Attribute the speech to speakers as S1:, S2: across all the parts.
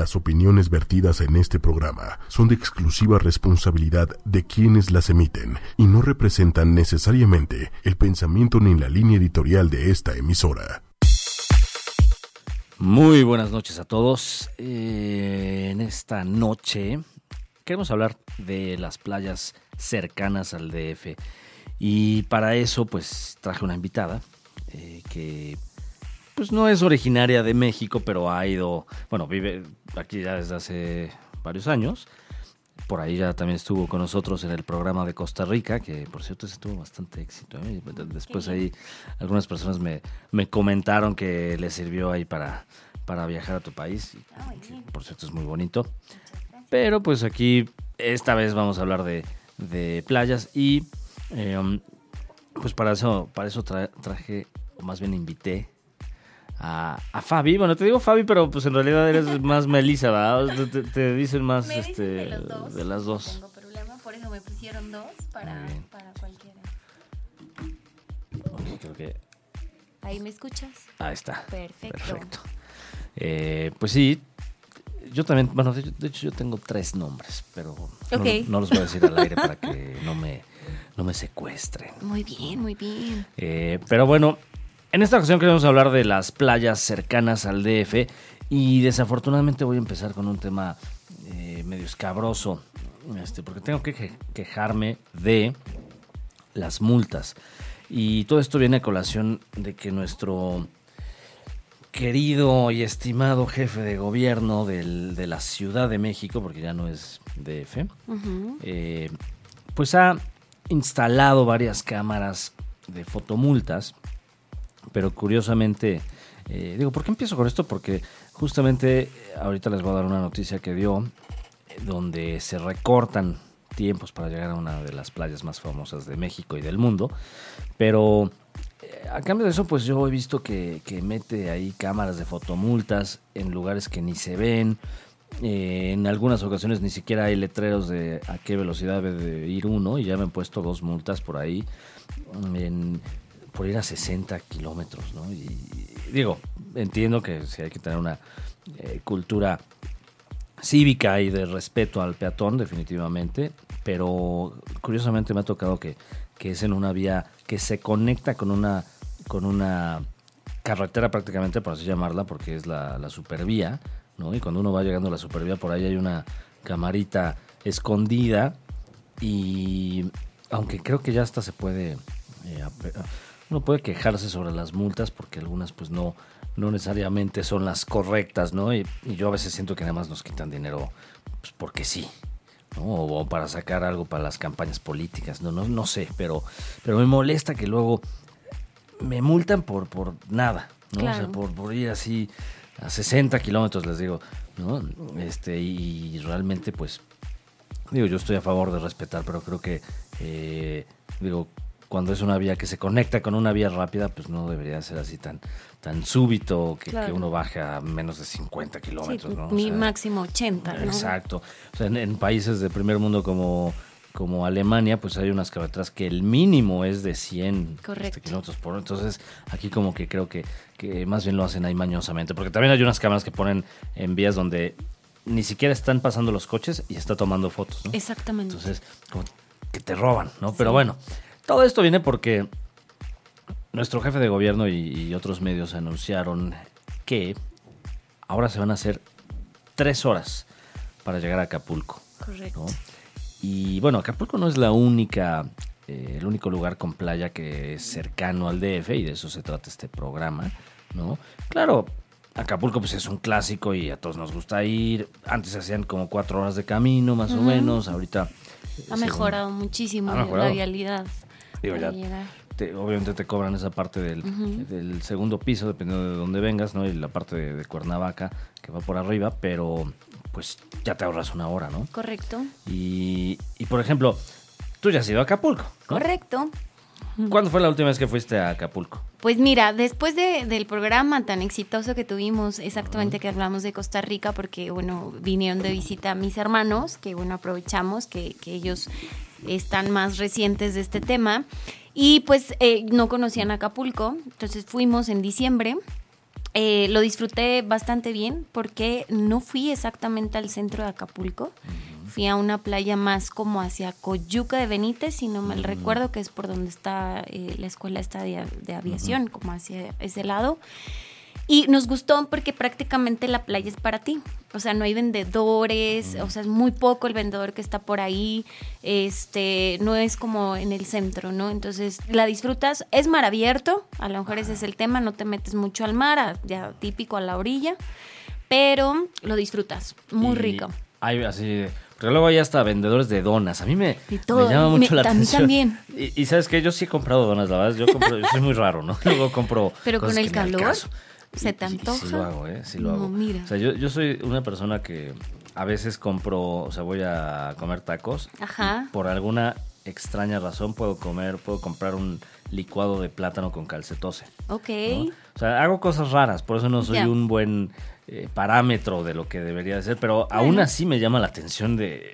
S1: Las opiniones vertidas en este programa son de exclusiva responsabilidad de quienes las emiten y no representan necesariamente el pensamiento ni la línea editorial de esta emisora.
S2: Muy buenas noches a todos. Eh, en esta noche queremos hablar de las playas cercanas al DF y para eso pues traje una invitada eh, que pues no es originaria de México, pero ha ido, bueno, vive aquí ya desde hace varios años. Por ahí ya también estuvo con nosotros en el programa de Costa Rica, que por cierto ese tuvo bastante éxito. ¿eh? Después ahí algunas personas me, me comentaron que le sirvió ahí para, para viajar a tu país.
S3: Ah,
S2: por cierto es muy bonito. Pero pues aquí esta vez vamos a hablar de, de playas y eh, pues para eso, para eso tra- traje, o más bien invité a, a Fabi. Bueno, te digo Fabi, pero pues en realidad eres más Melissa, ¿verdad? Te, dicen más
S3: Me
S2: este,
S3: de los dos.
S2: de las
S3: No
S2: dos.
S3: tengo problema, por eso me pusieron dos para, cualquiera.
S2: Ok, creo que
S3: ¿Ahí me escuchas?
S2: ahí está.
S3: Perfecto.
S2: Perfecto. Eh, pues sí, yo también, bueno, de, hecho yo tengo tres nombres, pero no- no, los voy a decir al aire para que no me, no me secuestren.
S3: Muy bien, muy bien.
S2: Eh, pero bueno, en esta ocasión queremos hablar de las playas cercanas al DF y desafortunadamente voy a empezar con un tema eh, medio escabroso, este, porque tengo que que- quejarme de las multas. Y todo esto viene a colación de que nuestro querido y estimado jefe de gobierno del- de la Ciudad de México, porque ya no es DF, eh, pues ha instalado varias cámaras de fotomultas, pero curiosamente, eh, digo, ¿por qué empiezo con esto? Porque justamente eh, ahorita les voy a dar una noticia que dio, eh, donde se recortan tiempos para llegar a una de las playas más famosas de México y del mundo, pero a cambio de eso, pues yo he visto que, que mete ahí cámaras de fotomultas en lugares que ni se ven. En algunas ocasiones ni siquiera hay letreros de a qué velocidad debe de ir uno y ya me han puesto dos multas por ahí por ir a 60 kilómetros, ¿no? Y, digo, entiendo que sí hay que tener una eh, cultura cívica y de respeto al peatón, definitivamente, pero curiosamente me ha tocado que, que es en una vía que se conecta con una, con una carretera prácticamente, por así llamarla, porque es la, la supervía, ¿no? Y cuando uno va llegando a la supervía, por ahí hay una camarita escondida y aunque creo que ya hasta se puede, eh, uno puede quejarse sobre las multas porque algunas pues no, no necesariamente son las correctas, ¿no? Y, y yo a veces siento que nada más nos quitan dinero pues, porque sí, ¿no? O, o para sacar algo para las campañas políticas, no, no, no sé, pero, pero me molesta que luego me multan por, por nada, ¿no? O sea, por ir así a 60 kilómetros, les digo, ¿no? Este, y realmente, pues, digo, yo estoy a favor de respetar, pero creo que, eh, digo, cuando es una vía que se conecta con una vía rápida, pues no debería ser así tan, tan súbito que,
S3: Claro.
S2: que uno baje a menos de 50
S3: Sí,
S2: kilómetros, ¿no? O
S3: mi
S2: sea,
S3: máximo 80, ¿no?
S2: Exacto. O sea, en, en países de primer mundo como, como Alemania, pues hay unas carreteras que el mínimo es de 100 este, kilómetros por hora. Entonces, aquí como que creo que, que más bien lo hacen ahí mañosamente. Porque también hay unas cámaras que ponen en vías donde ni siquiera están pasando los coches y está tomando fotos, ¿no?
S3: Exactamente.
S2: Entonces, como que te roban, ¿no? Pero bueno, todo esto viene porque nuestro jefe de gobierno y, y otros medios anunciaron que ahora se van a hacer tres horas para llegar a Acapulco.
S3: Correcto.
S2: ¿no? Y bueno, Acapulco no es la única, eh, el único lugar con playa que es cercano al DF y de eso se trata este programa, ¿no? Claro, Acapulco pues es un clásico y a todos nos gusta ir. Antes se hacían como cuatro horas de camino más o menos, ahorita...
S3: Ha
S2: según-
S3: mejorado muchísimo
S2: Ha
S3: la vialidad.
S2: Digo,
S3: para
S2: ya
S3: llegar.
S2: te- obviamente te cobran esa parte del, segundo piso, dependiendo de dónde vengas, ¿no? Y la parte de, de Cuernavaca, que va por arriba, pero pues ya te ahorras una hora, ¿no?
S3: Correcto.
S2: Y, y, por ejemplo, tú ya has ido a Acapulco, ¿no?
S3: Correcto.
S2: ¿Cuándo fue la última vez que fuiste a Acapulco?
S3: Pues mira, después de- del programa tan exitoso que tuvimos, exactamente que hablamos de Costa Rica, porque bueno, vinieron de visita mis hermanos, que bueno, aprovechamos que, que ellos están más recientes de este tema, y pues eh, no conocían Acapulco, entonces fuimos en diciembre Eh, lo disfruté bastante bien porque no fui exactamente al centro de Acapulco. Fui a una playa más como hacia Coyuca de Benítez, si no mal recuerdo, que es por donde está eh, la escuela esta de, de aviación, como hacia ese lado. Y nos gustó porque prácticamente la playa es para ti. O sea, no hay vendedores, o sea, es muy poco el vendedor que está por ahí. Este, no es como en el centro, ¿no? Entonces, la disfrutas. Es mar abierto, a lo mejor ese es el tema, no te metes mucho al mar, ya típico a la orilla, pero lo disfrutas. Muy
S2: Y
S3: rico.
S2: Hay así. Porque luego hay hasta vendedores de donas. A mí me,
S3: Y todo.
S2: me llama mucho
S3: Me-
S2: la
S3: a mí
S2: atención.
S3: también.
S2: Y, y sabes que yo sí he comprado donas, la verdad. Yo, compro, yo soy muy raro, ¿no? Luego compro.
S3: Pero con el
S2: que
S3: calor. ¿Se
S2: Y-
S3: te antoja?
S2: sí lo hago, ¿eh? Sí lo
S3: No,
S2: hago.
S3: mira.
S2: O sea, yo, yo soy una persona que a veces compro, o sea, voy a comer tacos.
S3: Ajá.
S2: por alguna extraña razón puedo comer, puedo comprar un licuado de plátano con calcetose.
S3: Ok.
S2: ¿no? O sea, hago cosas raras, por eso no soy un buen eh, parámetro de lo que debería de ser, pero aún así me llama la atención de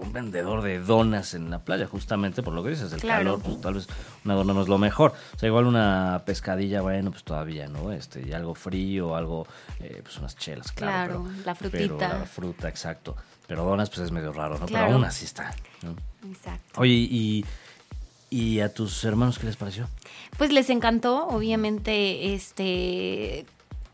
S2: un vendedor de donas en la playa, justamente por lo que dices, el
S3: Claro.
S2: calor, pues tal vez una dona no es lo mejor. O sea, igual una pescadilla, bueno, pues todavía, ¿no? Este, y algo frío, algo, eh, pues unas chelas, claro.
S3: Claro,
S2: pero-
S3: la frutita.
S2: Pero la fruta, exacto. Pero donas, pues es medio raro, ¿no?
S3: Claro.
S2: Pero aún así está. ¿no?
S3: Exacto.
S2: Oye, y, ¿y a tus hermanos qué les pareció?
S3: Pues les encantó, obviamente, este,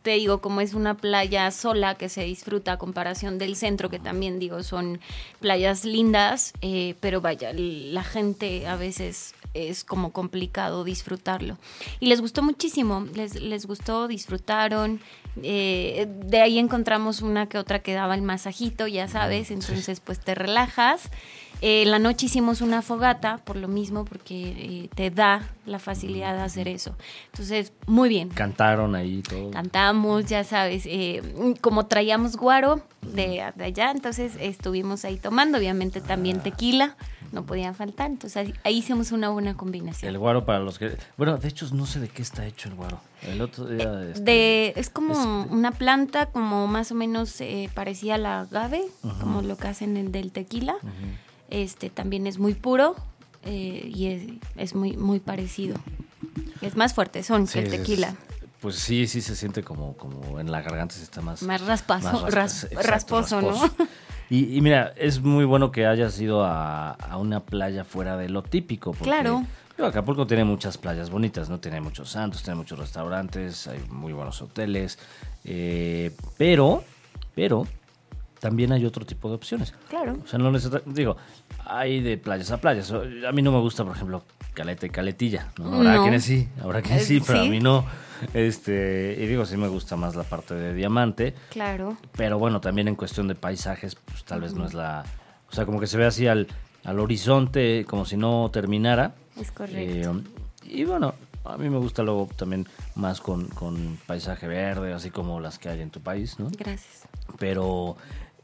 S3: te digo, como es una playa sola que se disfruta a comparación del centro, que también digo, son playas lindas, eh, pero vaya, la gente a veces es como complicado disfrutarlo. Y les gustó muchísimo, les, les gustó, disfrutaron. eh, de ahí encontramos una que otra que daba el masajito, ya sabes, entonces pues te relajas. Eh, en la noche hicimos una fogata, por lo mismo, porque eh, te da la facilidad de hacer eso. Entonces, muy bien.
S2: Cantaron ahí todo.
S3: Cantamos, ya sabes, eh, como traíamos guaro de, de allá, entonces estuvimos ahí tomando, obviamente también tequila, no podían faltar, entonces ahí, ahí hicimos una buena combinación.
S2: El guaro para los que... Bueno, de hecho no sé de qué está hecho el guaro. El otro día... este,
S3: De, es como una planta como más o menos eh, parecía la agave, como lo que hacen en del tequila. Este también es muy puro eh, y es, es muy muy parecido. Es más fuerte son
S2: sí,
S3: que el
S2: es-
S3: tequila.
S2: pues sí, sí se siente como, como en la garganta se está más...
S3: Más raspazo,
S2: más
S3: ras-
S2: exacto,
S3: rasposo, ¿no?
S2: Y, y mira, es muy bueno que hayas ido a, a una playa fuera de lo típico. Porque,
S3: Claro.
S2: Acapulco tiene muchas playas bonitas, ¿no? Tiene muchos santos, tiene muchos restaurantes, hay muy buenos hoteles. eh, pero, pero, también hay otro tipo de opciones.
S3: Claro.
S2: O sea, no necesita- digo, hay de playas a playas. A mí no me gusta, por ejemplo, Caleta y Caletilla. ¿no? Habrá
S3: No.
S2: quienes sí, habrá quienes
S3: Eh,
S2: sí, pero a mí no. Este, y digo, sí me gusta más la parte de diamante.
S3: Claro.
S2: Pero bueno, también en cuestión de paisajes, pues tal vez no es la... O sea, como que se ve así al, al horizonte, como si no terminara.
S3: Es correcto.
S2: Eh, y bueno, a mí me gusta luego también más con, con paisaje verde, así como las que hay en tu país, ¿no?
S3: Gracias.
S2: Pero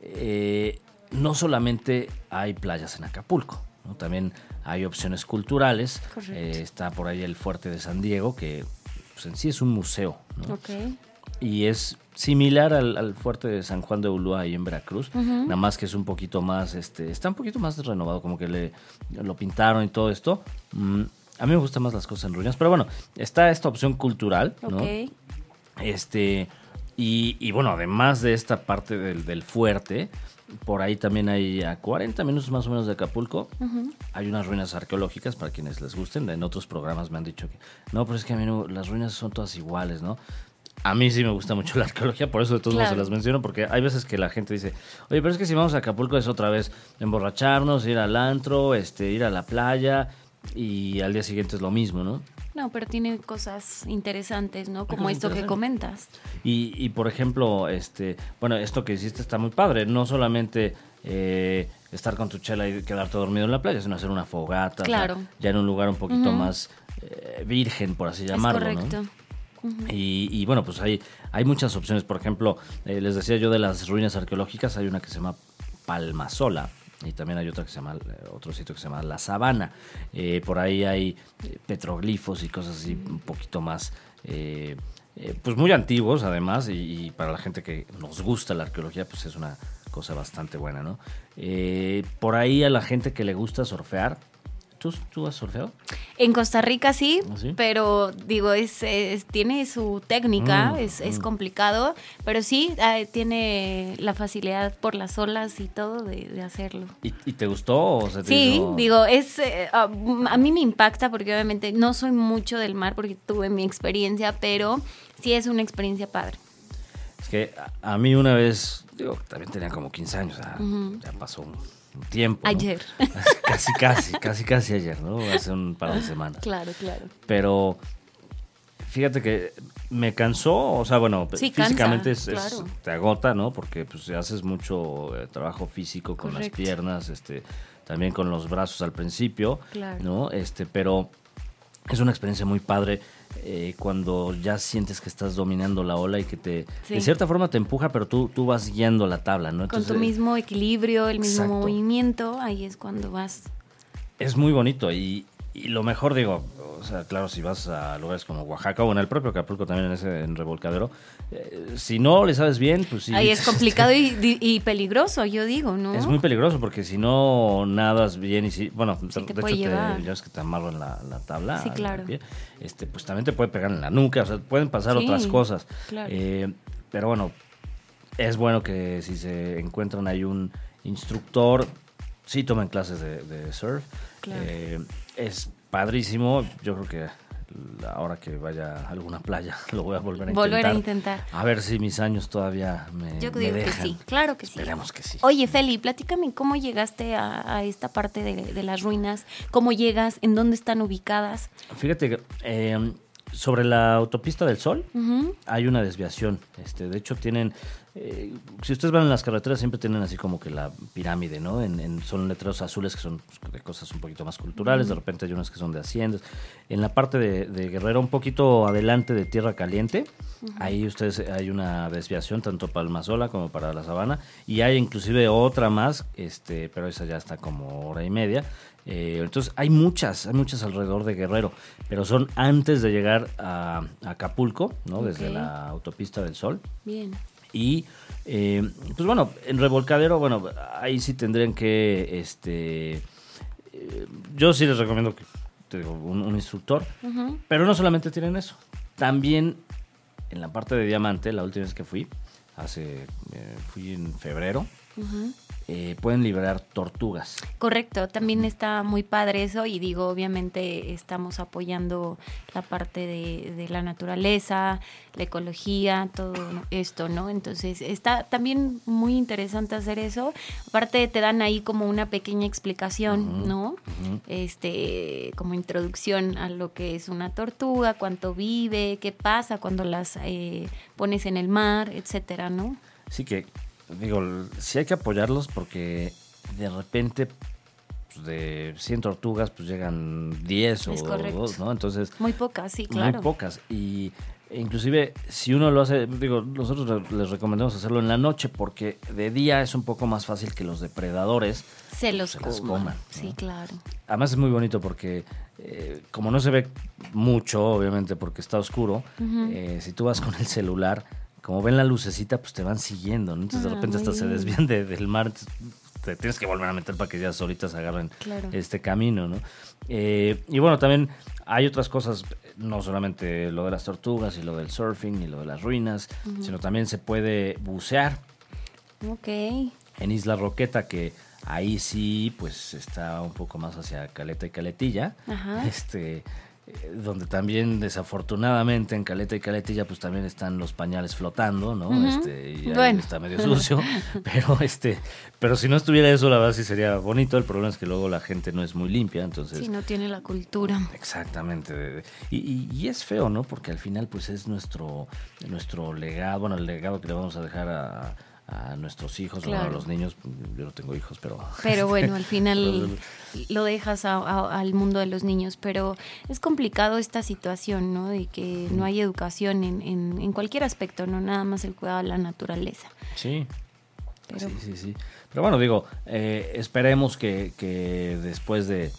S2: eh, no solamente hay playas en Acapulco, ¿no? también hay opciones culturales. Eh, está por ahí el Fuerte de San Diego, que pues, en sí es un museo, ¿no? Y es similar al, al fuerte de San Juan de Ulúa ahí en Veracruz, nada más que es un poquito más, este, está un poquito más renovado, como que le lo pintaron y todo esto. Mm, a mí me gustan más las cosas en ruinas, pero bueno, está esta opción cultural. Este, y, y bueno, además de esta parte del, del fuerte, por ahí también hay a 40 minutos más o menos de Acapulco, hay unas ruinas arqueológicas para quienes les gusten. En otros programas me han dicho que no, pero es que a mí no- las ruinas son todas iguales, ¿no? A mí sí me gusta mucho la arqueología, por eso de todos modos se
S3: Claro.
S2: las menciono, porque hay veces que la gente dice, oye, pero es que si vamos a Acapulco es otra vez emborracharnos, ir al antro, este, ir a la playa, y al día siguiente es lo mismo, ¿no?
S3: No, pero tiene cosas interesantes, ¿no? Como esto que comentas.
S2: Y, y, por ejemplo, este, bueno, esto que hiciste está muy padre. No solamente eh, estar con tu chela y quedarte dormido en la playa, sino hacer una fogata. o sea,
S3: Claro.
S2: ya en un lugar un poquito más eh, virgen, por así llamarlo.
S3: es
S2: ¿no?
S3: correcto.
S2: Y, y, bueno, pues hay, hay muchas opciones. Por ejemplo, eh, les decía yo de las ruinas arqueológicas, hay una que se llama Palmasola. Y también hay otra que se llama, eh, otro sitio que se llama La Sabana. Eh, por ahí hay eh, petroglifos y cosas así un poquito más, pues muy antiguos además. Y, y para la gente que nos gusta la arqueología, pues es una cosa bastante buena, ¿no? Por ahí a la gente que le gusta surfear, ¿Tú, tú has surfeado?
S3: En Costa Rica sí,
S2: ¿Ah, sí?
S3: pero digo, es, es- tiene su técnica,
S2: Mm,
S3: es, es
S2: mm.
S3: complicado, pero sí eh, tiene la facilidad por las olas y todo de, de hacerlo.
S2: ¿Y, y te gustó? O se te
S3: Sí,
S2: hizo-
S3: digo, es eh, a, a mí me impacta porque obviamente no soy mucho del mar porque tuve mi experiencia, pero sí es una experiencia padre.
S2: Es que a, a mí una vez, digo, también tenía como 15 años, sea,
S3: Ujú.
S2: ya pasó un, tiempo. ¿no?
S3: Ayer.
S2: Casi, casi, casi, casi ayer, ¿no? Hace un par de semanas.
S3: Claro, claro.
S2: Pero fíjate que me cansó, o sea, bueno,
S3: Sí,
S2: físicamente es, es-
S3: claro.
S2: te agota, ¿no? Porque pues haces mucho eh, trabajo físico con
S3: Correcto.
S2: las piernas, este, también con los brazos al principio,
S3: Claro.
S2: ¿no? Este, pero es una experiencia muy padre eh, cuando ya sientes que estás dominando la ola y que te,
S3: Sí.
S2: de cierta forma te empuja, pero tú, tú vas guiando la tabla, ¿no?
S3: Con tu mismo equilibrio, el mismo
S2: Exacto.
S3: movimiento, ahí es cuando vas.
S2: Es muy bonito y, y lo mejor, digo, o sea, claro, si vas a lugares como Oaxaca o en el propio Acapulco también en ese en revolcadero, eh, si no le sabes bien, pues sí.
S3: Ahí es complicado y, peligroso, yo digo, ¿no?
S2: Es muy peligroso porque si no nadas bien y si, bueno,
S3: Sí,
S2: de
S3: te
S2: hecho
S3: llevar.
S2: ya ves que te amarran la, la tabla,
S3: Sí, claro.
S2: pie, este, pues también te puede pegar en la nuca, o sea, pueden pasar
S3: Sí,
S2: otras cosas.
S3: claro.
S2: Eh, pero bueno, es bueno que si se encuentran ahí un instructor, sí tomen clases de, de surf.
S3: Claro.
S2: Eh, es padrísimo, yo creo que ahora que vaya a alguna playa lo voy a volver a intentar.
S3: Volver a intentar.
S2: A ver si mis años todavía me,
S3: Yo
S2: me
S3: digo que
S2: dejan.
S3: sí, claro que sí.
S2: Esperemos que sí.
S3: Oye, Feli, platícame cómo llegaste a, a esta parte de, de las ruinas, cómo llegas, en dónde están ubicadas.
S2: Fíjate que eh, sobre la autopista del Sol hay una desviación. Este, de hecho, tienen. Eh, si ustedes van en las carreteras, siempre tienen así como que la pirámide, ¿no? En, en- son letreros azules que son de cosas un poquito más culturales. De repente hay unas que son de haciendas. En la parte de, de Guerrero, un poquito adelante de Tierra Caliente, ahí ustedes hay una desviación tanto para el Mazola como para la Sabana. Y hay inclusive otra más, este, pero esa ya está como hora y media. Eh, entonces hay muchas, hay muchas alrededor de Guerrero, pero son antes de llegar a, a Acapulco, ¿no? Desde la autopista del Sol.
S3: Bien.
S2: Y eh, pues bueno, en Revolcadero, bueno, ahí sí tendrían que, este, eh, yo sí les recomiendo que te digo, un, un instructor, pero no solamente tienen eso, también en la parte de diamante, la última vez que fui, hace, eh, fui en febrero, Eh, pueden liberar tortugas.
S3: Correcto, también está muy padre eso y digo, obviamente estamos apoyando la parte de, de la naturaleza, la ecología, todo esto, ¿no? Entonces está también muy interesante hacer eso. Aparte te dan ahí como una pequeña explicación, ¿no? Este, como introducción a lo que es una tortuga, cuánto vive, qué pasa cuando las eh, pones en el mar, etcétera, ¿no?
S2: Sí que, digo, sí hay que apoyarlos porque de repente pues, de 100 tortugas pues llegan 10 o
S3: correcto.
S2: 2, ¿no? Entonces,
S3: Muy pocas, sí, claro.
S2: muy pocas. Y inclusive si uno lo hace, digo, nosotros le- les recomendamos hacerlo en la noche porque de día es un poco más fácil que los depredadores
S3: Se los
S2: se las
S3: coman. Sí, claro.
S2: Además es muy bonito porque eh, como no se ve mucho, obviamente porque está oscuro, eh, si tú vas con el celular, como ven la lucecita, pues te van siguiendo, ¿no? Entonces de
S3: Ah,
S2: repente hasta se desvían de- del mar, te tienes que volver a meter para que ya solitas agarren
S3: Claro.
S2: este camino, ¿no? Eh, y bueno, también hay otras cosas, no solamente lo de las tortugas y lo del surfing y lo de las ruinas, sino también se puede bucear
S3: Ok.
S2: en Isla Roqueta, que ahí sí, pues está un poco más hacia Caleta y Caletilla.
S3: Ajá.
S2: Este, donde también desafortunadamente en Caleta y Caletilla pues también están los pañales flotando, ¿no? Este, y ahí
S3: Bueno.
S2: está medio sucio, pero este, pero si no estuviera eso la verdad sí sería bonito, el problema es que luego la gente no es muy limpia, entonces
S3: Sí, no tiene la cultura.
S2: Exactamente. y- y es feo, ¿no? Porque al final, pues es nuestro, nuestro legado, bueno, el legado que le vamos a dejar a, a nuestros hijos,
S3: Claro.
S2: a los niños. Yo no tengo hijos, pero.
S3: Pero bueno, al final lo dejas a- a- al mundo de los niños. Pero es complicado esta situación, ¿no? De que no hay educación en, en, en cualquier aspecto, no nada más el cuidado de la naturaleza.
S2: Sí.
S3: Pero-
S2: Sí, sí, sí. Pero bueno, digo, eh, esperemos que, que después de,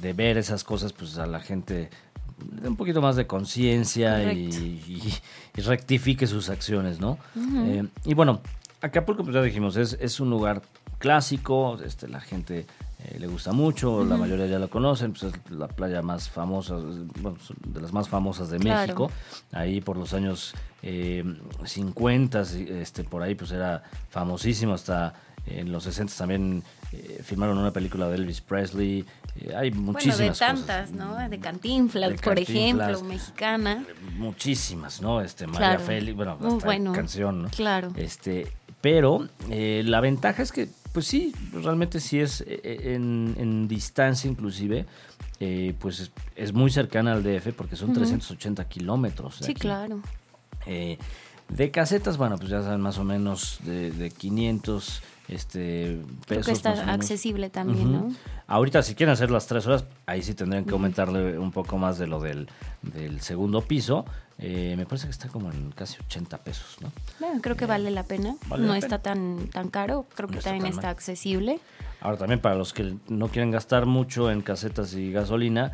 S2: de ver esas cosas, pues a la gente dé un poquito más de conciencia y,
S3: Correcto.
S2: y- y rectifique sus acciones, ¿no? Eh, y bueno, Acapulco, pues ya dijimos, es, es un lugar clásico, este, la gente eh, le gusta mucho, la mayoría ya lo conocen, pues es la playa más famosa, bueno, de las más famosas de
S3: Claro.
S2: México. Ahí por los años eh, 50, este, por ahí pues era famosísimo, hasta en los 60 también eh, filmaron una película de Elvis Presley. eh, hay
S3: Bueno,
S2: muchísimas
S3: de
S2: cosas.
S3: tantas, ¿no? De Cantinflas,
S2: De
S3: por
S2: Cantinflas.
S3: ejemplo, mexicana.
S2: Muchísimas, ¿no? Este, María
S3: Claro.
S2: Félix, bueno, hasta
S3: bueno.
S2: canción, ¿no?
S3: Claro.
S2: Este, pero eh, la ventaja es que, pues sí, realmente sí es eh, en, en distancia inclusive, eh, pues es, es muy cercana al DF porque son 380 kilómetros.
S3: Sí,
S2: aquí.
S3: claro.
S2: Eh, de casetas, bueno, pues ya saben más o menos de, de 500 este, pesos.
S3: Creo que está accesible también. ¿no?
S2: Ahorita si quieren hacer las tres horas, ahí sí tendrían que aumentarle un poco más de lo del, del segundo piso. Eh, me parece que está como en casi 80 pesos, ¿no?
S3: Bueno, creo que vale la pena.
S2: Vale
S3: no
S2: la
S3: está
S2: pena.
S3: tan tan caro. Creo
S2: No
S3: que
S2: está
S3: también está
S2: mal.
S3: accesible.
S2: Ahora también para los que no quieren gastar mucho en casetas y gasolina,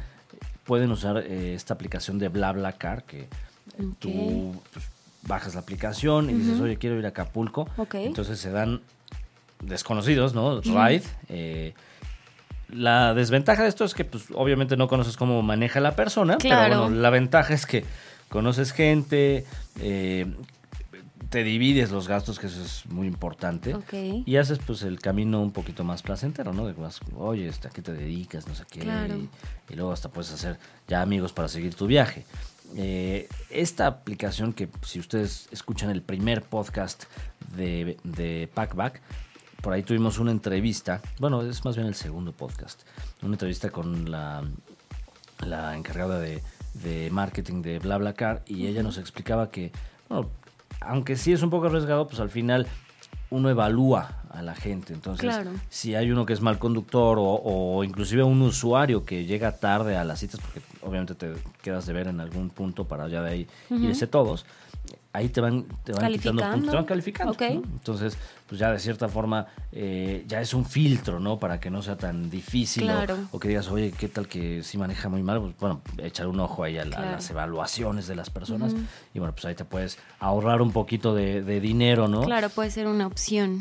S2: pueden usar eh, esta aplicación de BlaBlaCar que eh, tú pues, bajas la aplicación y dices, oye, quiero ir a Acapulco.
S3: Ok.
S2: Entonces se dan desconocidos, ¿no? Ride. eh, la desventaja de esto es que, pues, obviamente no conoces cómo maneja la persona,
S3: Claro.
S2: pero bueno, la ventaja es que conoces gente, eh, te divides los gastos, que eso es muy importante. Y haces pues el camino un poquito más placentero, ¿no? De oye, este, ¿a qué te dedicas? No sé qué.
S3: Claro.
S2: Y, y luego hasta puedes hacer ya amigos para seguir tu viaje. Eh, esta aplicación que si ustedes escuchan el primer podcast de, de Packback, por ahí tuvimos una entrevista, bueno, es más bien el segundo podcast, una entrevista con la, la encargada de, de marketing de BlaBlaCar y ella nos explicaba que, bueno, aunque sí es un poco arriesgado, pues al final uno evalúa a la gente. Entonces,
S3: Claro.
S2: si hay uno que es mal conductor o, o inclusive un usuario que llega tarde a las citas, porque obviamente te quedas de ver en algún punto para ya de ahí irse todos, ahí te van, te van quitando puntos, te van calificando. Entonces, pues ya de cierta forma eh, ya es un filtro, ¿no? Para que no sea tan difícil o-
S3: Claro.
S2: o, que digas, oye, ¿qué tal que si maneja muy mal? Pues bueno, echar un ojo ahí a, la- a
S3: Claro.
S2: las evaluaciones de las personas y bueno, pues ahí te puedes ahorrar un poquito de, de dinero, ¿no?
S3: Claro, puede ser una opción.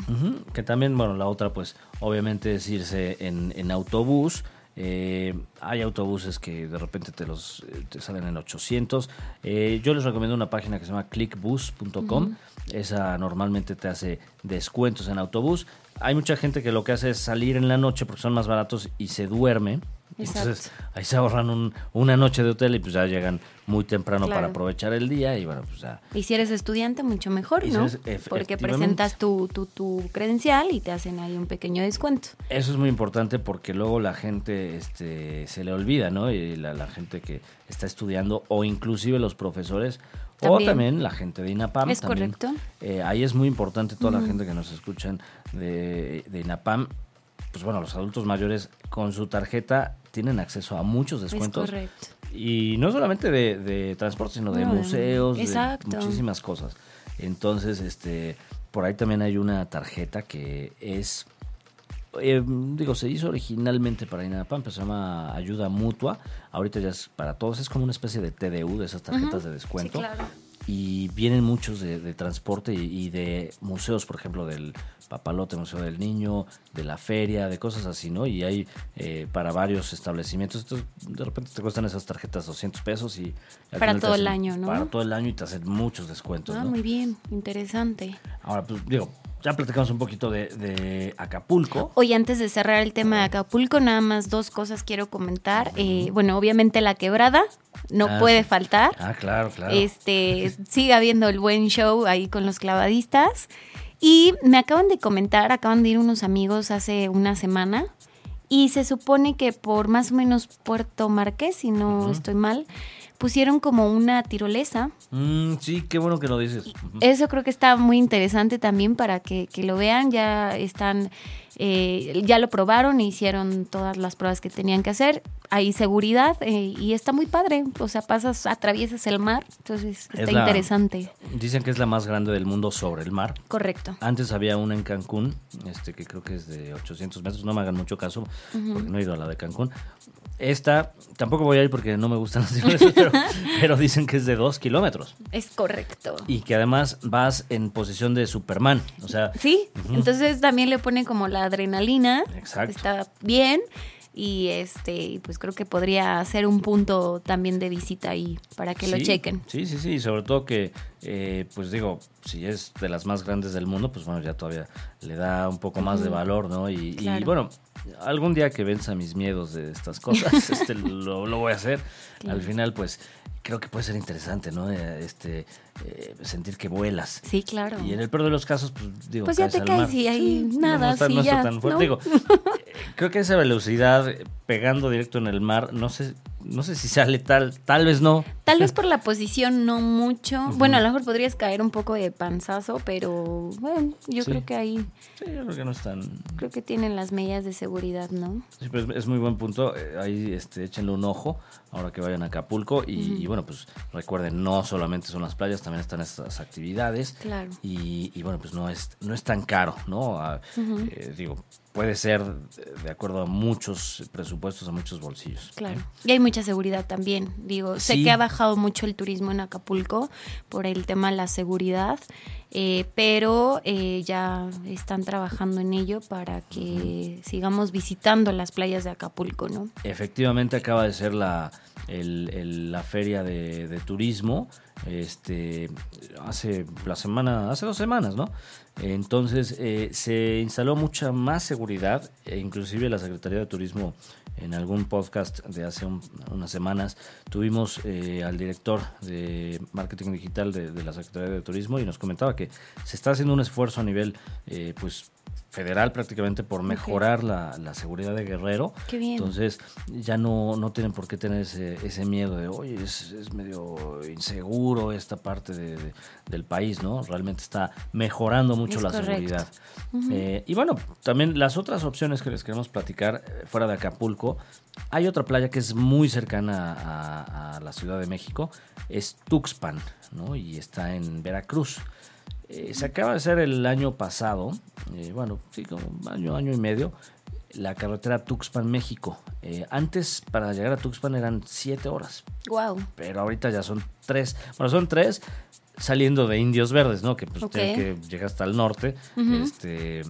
S2: Que también, bueno, la otra, pues, obviamente es irse en, en autobús. Eh, hay autobuses que de repente te los eh, te salen en 800. Eh, yo les recomiendo una página que se llama clickbus.com. Esa normalmente te hace descuentos en autobús. Hay mucha gente que lo que hace es salir en la noche porque son más baratos y se duerme. Entonces
S3: Exacto.
S2: ahí se ahorran un- una noche de hotel y pues ya llegan muy temprano
S3: Claro.
S2: para aprovechar el día y bueno, pues ya
S3: Y si eres estudiante, mucho mejor, ¿no? Porque presentas tu, tu, tu credencial y te hacen ahí un pequeño descuento.
S2: Eso es muy importante porque luego la gente este, se le olvida, ¿no? Y la, la gente que está estudiando o inclusive los profesores o
S3: También.
S2: la gente de INAPAM.
S3: Es
S2: también.
S3: correcto.
S2: Eh, ahí es muy importante toda la gente que nos escuchan de, de INAPAM. Pues bueno, los adultos mayores con su tarjeta tienen acceso a muchos descuentos.
S3: Es correcto.
S2: Y no solamente de, de transporte, sino de
S3: No,
S2: museos,
S3: exacto.
S2: de muchísimas cosas. Entonces, este, por ahí también hay una tarjeta que es, eh, digo, se hizo originalmente para INAPAM, pero se llama Ayuda Mutua. Ahorita ya es para todos, es como una especie de TDU, de esas tarjetas de descuento.
S3: Sí, claro.
S2: Y vienen muchos de, de transporte y, y de museos, por ejemplo, del Papalote, Museo del Niño, de la feria, de cosas así, ¿no? Y hay eh, para varios establecimientos. Entonces, de repente te cuestan esas tarjetas 200 pesos y...
S3: Para todo el año, ¿no?
S2: Para todo el año y te hacen muchos descuentos,
S3: Ah,
S2: ¿no?
S3: muy bien, interesante.
S2: Ahora, pues digo, ya platicamos un poquito de, de Acapulco.
S3: Oye, antes de cerrar el tema de Acapulco, nada más dos cosas quiero comentar. Eh, bueno, obviamente la quebrada no
S2: Ah,
S3: puede faltar.
S2: Ah, claro, claro.
S3: Este, sigue habiendo el buen show ahí con los clavadistas. Y me acaban de comentar, acaban de ir unos amigos hace una semana. Y se supone que por más o menos Puerto Marqués, si no estoy mal, pusieron como una tirolesa.
S2: Mm, sí, qué bueno que lo dices.
S3: Eso creo que está muy interesante también para que, que lo vean. Ya están, eh, ya lo probaron, e hicieron todas las pruebas que tenían que hacer. Hay seguridad eh, y está muy padre. O sea, pasas, atraviesas el mar. Entonces está
S2: Es la-
S3: interesante.
S2: Dicen que es la más grande del mundo sobre el mar.
S3: Correcto.
S2: Antes había una en Cancún, este que creo que es de 800 metros, no me hagan mucho caso porque no he ido a la de Cancún. Esta, tampoco voy a ir porque no me gustan pero, pero dicen que es de dos kilómetros.
S3: Es correcto.
S2: Y que además vas en posición de Superman. O sea,
S3: Sí, entonces también le pone como la adrenalina.
S2: Exacto.
S3: Está bien. Y este, pues creo que podría ser un punto también de visita ahí para que lo chequen.
S2: Sí, sí, sí, sobre todo que, eh, pues digo, si es de las más grandes del mundo, pues bueno, ya todavía le da un poco más de valor, ¿no? Y, bueno, algún día que venza mis miedos de estas cosas, este, lo, lo voy a hacer.
S3: Claro.
S2: Al final, pues creo que puede ser interesante, ¿no? Eh, Este, eh, sentir que vuelas.
S3: Sí, claro.
S2: Y en el peor de los casos, pues digo,
S3: Pues ya
S2: caes
S3: te caes
S2: mar.
S3: y ahí nada,
S2: no está,
S3: sí,
S2: no está
S3: ya,
S2: tan fuerte.
S3: ¿no?
S2: Digo, eh, creo que esa velocidad pegando directo en el mar, no sé, no sé si sea letal, tal vez no.
S3: Tal vez por la posición no mucho. Bueno, a lo mejor podrías caer un poco de panzazo, pero bueno, yo
S2: Sí.
S3: creo que ahí,
S2: Sí, yo creo que no es tan,
S3: creo que tienen las medidas de seguridad, ¿no?
S2: Sí, pero es, es muy buen punto. Eh, ahí este, échenle un ojo ahora que vayan a Acapulco. Y, y bueno, pues recuerden, no solamente son las playas, también están estas actividades.
S3: Claro.
S2: Y, y bueno, pues no es, no es tan caro, ¿no? Eh, digo, puede ser eh, de acuerdo a muchos presupuestos, a muchos bolsillos.
S3: Claro. Y hay mucha seguridad también. Digo, sé
S2: Sí.
S3: que ha bajado mucho el turismo en Acapulco por el tema de la seguridad, eh, pero eh, ya están trabajando en ello para que sigamos visitando las playas de Acapulco, ¿no?
S2: Efectivamente acaba de ser la, el- el- la feria de, de turismo este hace la semana hace dos semanas no entonces eh, se instaló mucha más seguridad e inclusive la secretaría de turismo en algún podcast de hace un- unas semanas tuvimos eh, al director de marketing digital de, de la secretaría de turismo y nos comentaba que se está haciendo un esfuerzo a nivel eh, pues federal prácticamente por mejorar la, la seguridad de Guerrero
S3: Qué bien.
S2: entonces ya no, no tienen por qué tener ese, ese miedo de, oye, es, es medio inseguro esta parte de- de- del país, ¿no? Realmente está mejorando mucho
S3: Es
S2: la
S3: correcto.
S2: seguridad. Eh, y bueno, también las otras opciones que les queremos platicar eh, fuera de Acapulco, hay otra playa que es muy cercana a, a la Ciudad de México, es Tuxpan, ¿no? Y está en Veracruz. Eh, se acaba de hacer el año pasado, eh, bueno, sí, como año, año y medio, la carretera Tuxpan-México. Eh, antes, para llegar a Tuxpan eran siete horas,
S3: Wow.
S2: pero ahorita ya son tres. Bueno, son tres saliendo de Indios Verdes, ¿no? Que pues que llegar hasta el norte. Este.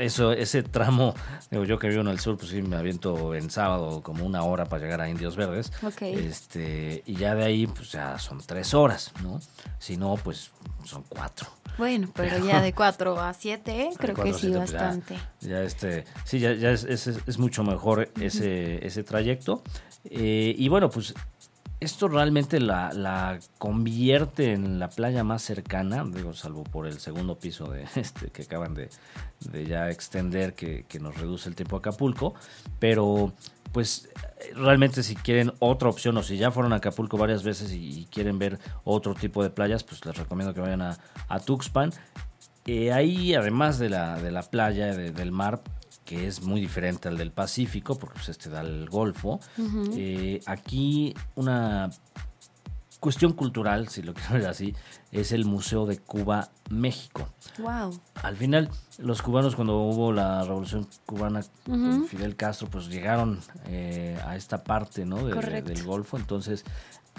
S2: Eso, ese tramo, digo, yo que vivo en el sur, pues sí me aviento en sábado como una hora para llegar a Indios Verdes. Este, y ya de ahí, pues ya son tres horas, ¿no? Si no, pues son cuatro.
S3: Bueno, pero ya de 4 a 7, creo que
S2: Cuatro,
S3: sí,
S2: siete, pues, ya-
S3: bastante.
S2: Ya, este, sí, ya, ya es, es- es mucho mejor ese, ese trayecto. Eh, y bueno, pues esto realmente la, convierte en la playa más cercana, digo, salvo por el segundo piso de este que acaban de, ya extender, que, nos reduce el tiempo a Acapulco. Pero, pues, realmente si quieren otra opción o si ya fueron a Acapulco varias veces y, quieren ver otro tipo de playas, pues les recomiendo que vayan a, Tuxpan. Eh, ahí, además de la, de la playa, de- del mar, que es muy diferente al del Pacífico, porque pues, este da al Golfo, eh, aquí una cuestión cultural, si lo quiero ver así, es el Museo de Cuba México.
S3: Wow.
S2: Al final, los cubanos cuando hubo la revolución cubana con Fidel Castro, pues llegaron eh, a esta parte ¿no? de- de-
S3: Correcto.
S2: del Golfo. Entonces,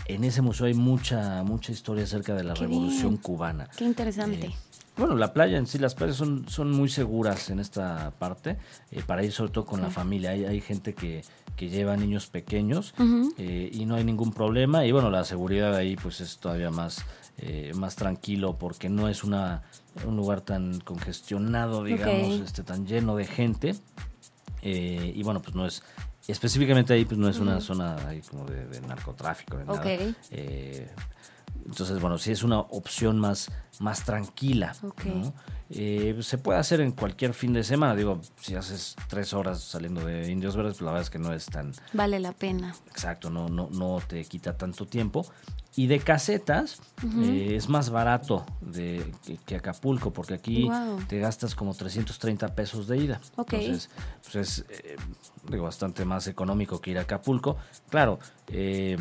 S2: en ese museo hay mucha, mucha historia acerca de la
S3: Qué
S2: revolución
S3: bien.
S2: cubana.
S3: Qué interesante.
S2: Eh, bueno, la playa en sí, las playas son, son muy seguras en esta parte, eh, para ir sobre todo con la familia. Hay, hay gente que, que lleva niños pequeños eh, y no hay ningún problema. Y bueno, la seguridad ahí pues es todavía más, eh, más tranquilo porque no es una, un lugar tan congestionado, digamos, este, tan lleno de gente. Eh, y bueno, pues no es, específicamente ahí pues no es una zona ahí como de, de narcotráfico ni nada. Entonces, bueno, sí es una opción más, más tranquila.
S3: Ok.
S2: ¿no? Eh, se puede hacer en cualquier fin de semana. Digo, si haces tres horas saliendo de Indios Verdes, pues la verdad es que no es tan
S3: Vale la pena.
S2: exacto, no, no, no te quita tanto tiempo. Y de casetas eh, es más barato de, que, que Acapulco, porque aquí te gastas como 330 pesos de ida.
S3: Ok.
S2: Entonces, pues es eh, digo, bastante más económico que ir a Acapulco. Claro, eh,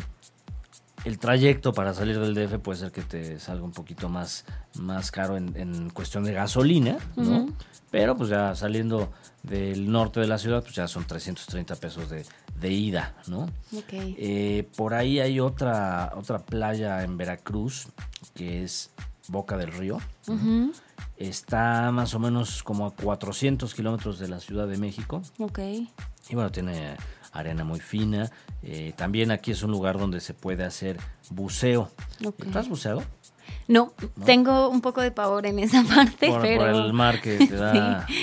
S2: el trayecto para salir del DF puede ser que te salga un poquito más, más caro en, en cuestión de gasolina, ¿no? Pero pues ya saliendo del norte de la ciudad, pues ya son 330 pesos de, de ida, ¿no?
S3: Ok.
S2: Eh, por ahí hay otra, otra playa en Veracruz, que es Boca del Río. Está más o menos como a 400 kilómetros de la Ciudad de México.
S3: Ok.
S2: Y bueno, tiene arena muy fina. Eh, también aquí es un lugar donde se puede hacer buceo. ¿Tú has buceado?
S3: No, tengo un poco de pavor en esa parte,
S2: por,
S3: pero...
S2: por el mar que te da.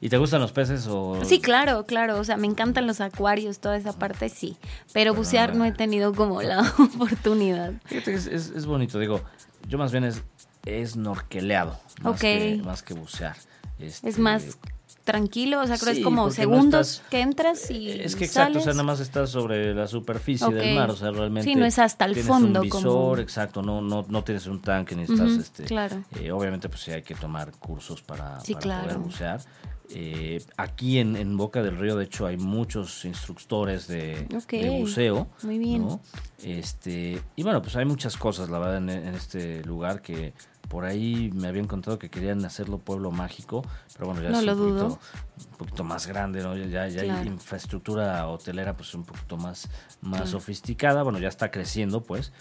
S2: ¿Y te gustan los peces o...?
S3: Sí, claro, claro. O sea, me encantan los acuarios, toda esa parte, sí. Pero bucear no he tenido como la oportunidad.
S2: Fíjate que es, es- es bonito, digo, yo más bien es, es norqueleado, más,
S3: Ok.
S2: que, más que bucear. Este,
S3: Es más tranquilo, o sea, creo que
S2: sí,
S3: es como
S2: no
S3: segundos
S2: estás-
S3: que entras y
S2: Es que exacto, o sea, nada más estás sobre la superficie del mar, o sea, realmente...
S3: Sí, no es hasta el
S2: tienes
S3: fondo
S2: un visor,
S3: como-
S2: exacto, no, no, no tienes un tanque, ni estás,
S3: Ujú,
S2: este...
S3: claro.
S2: eh, obviamente, pues sí hay que tomar cursos para,
S3: Sí,
S2: para poder bucear. Eh, aquí en, en Boca del Río, de hecho, hay muchos instructores de, buceo.
S3: muy bien.
S2: ¿no? Este, y bueno, pues hay muchas cosas, la verdad, en, en este lugar que por ahí me habían contado que querían hacerlo pueblo mágico, pero bueno, ya
S3: No
S2: es un. Poquito, un poquito más grande, ¿no? Ya, ya
S3: Claro.
S2: hay infraestructura hotelera pues un poquito más, más
S3: Claro.
S2: sofisticada, bueno, ya está creciendo pues.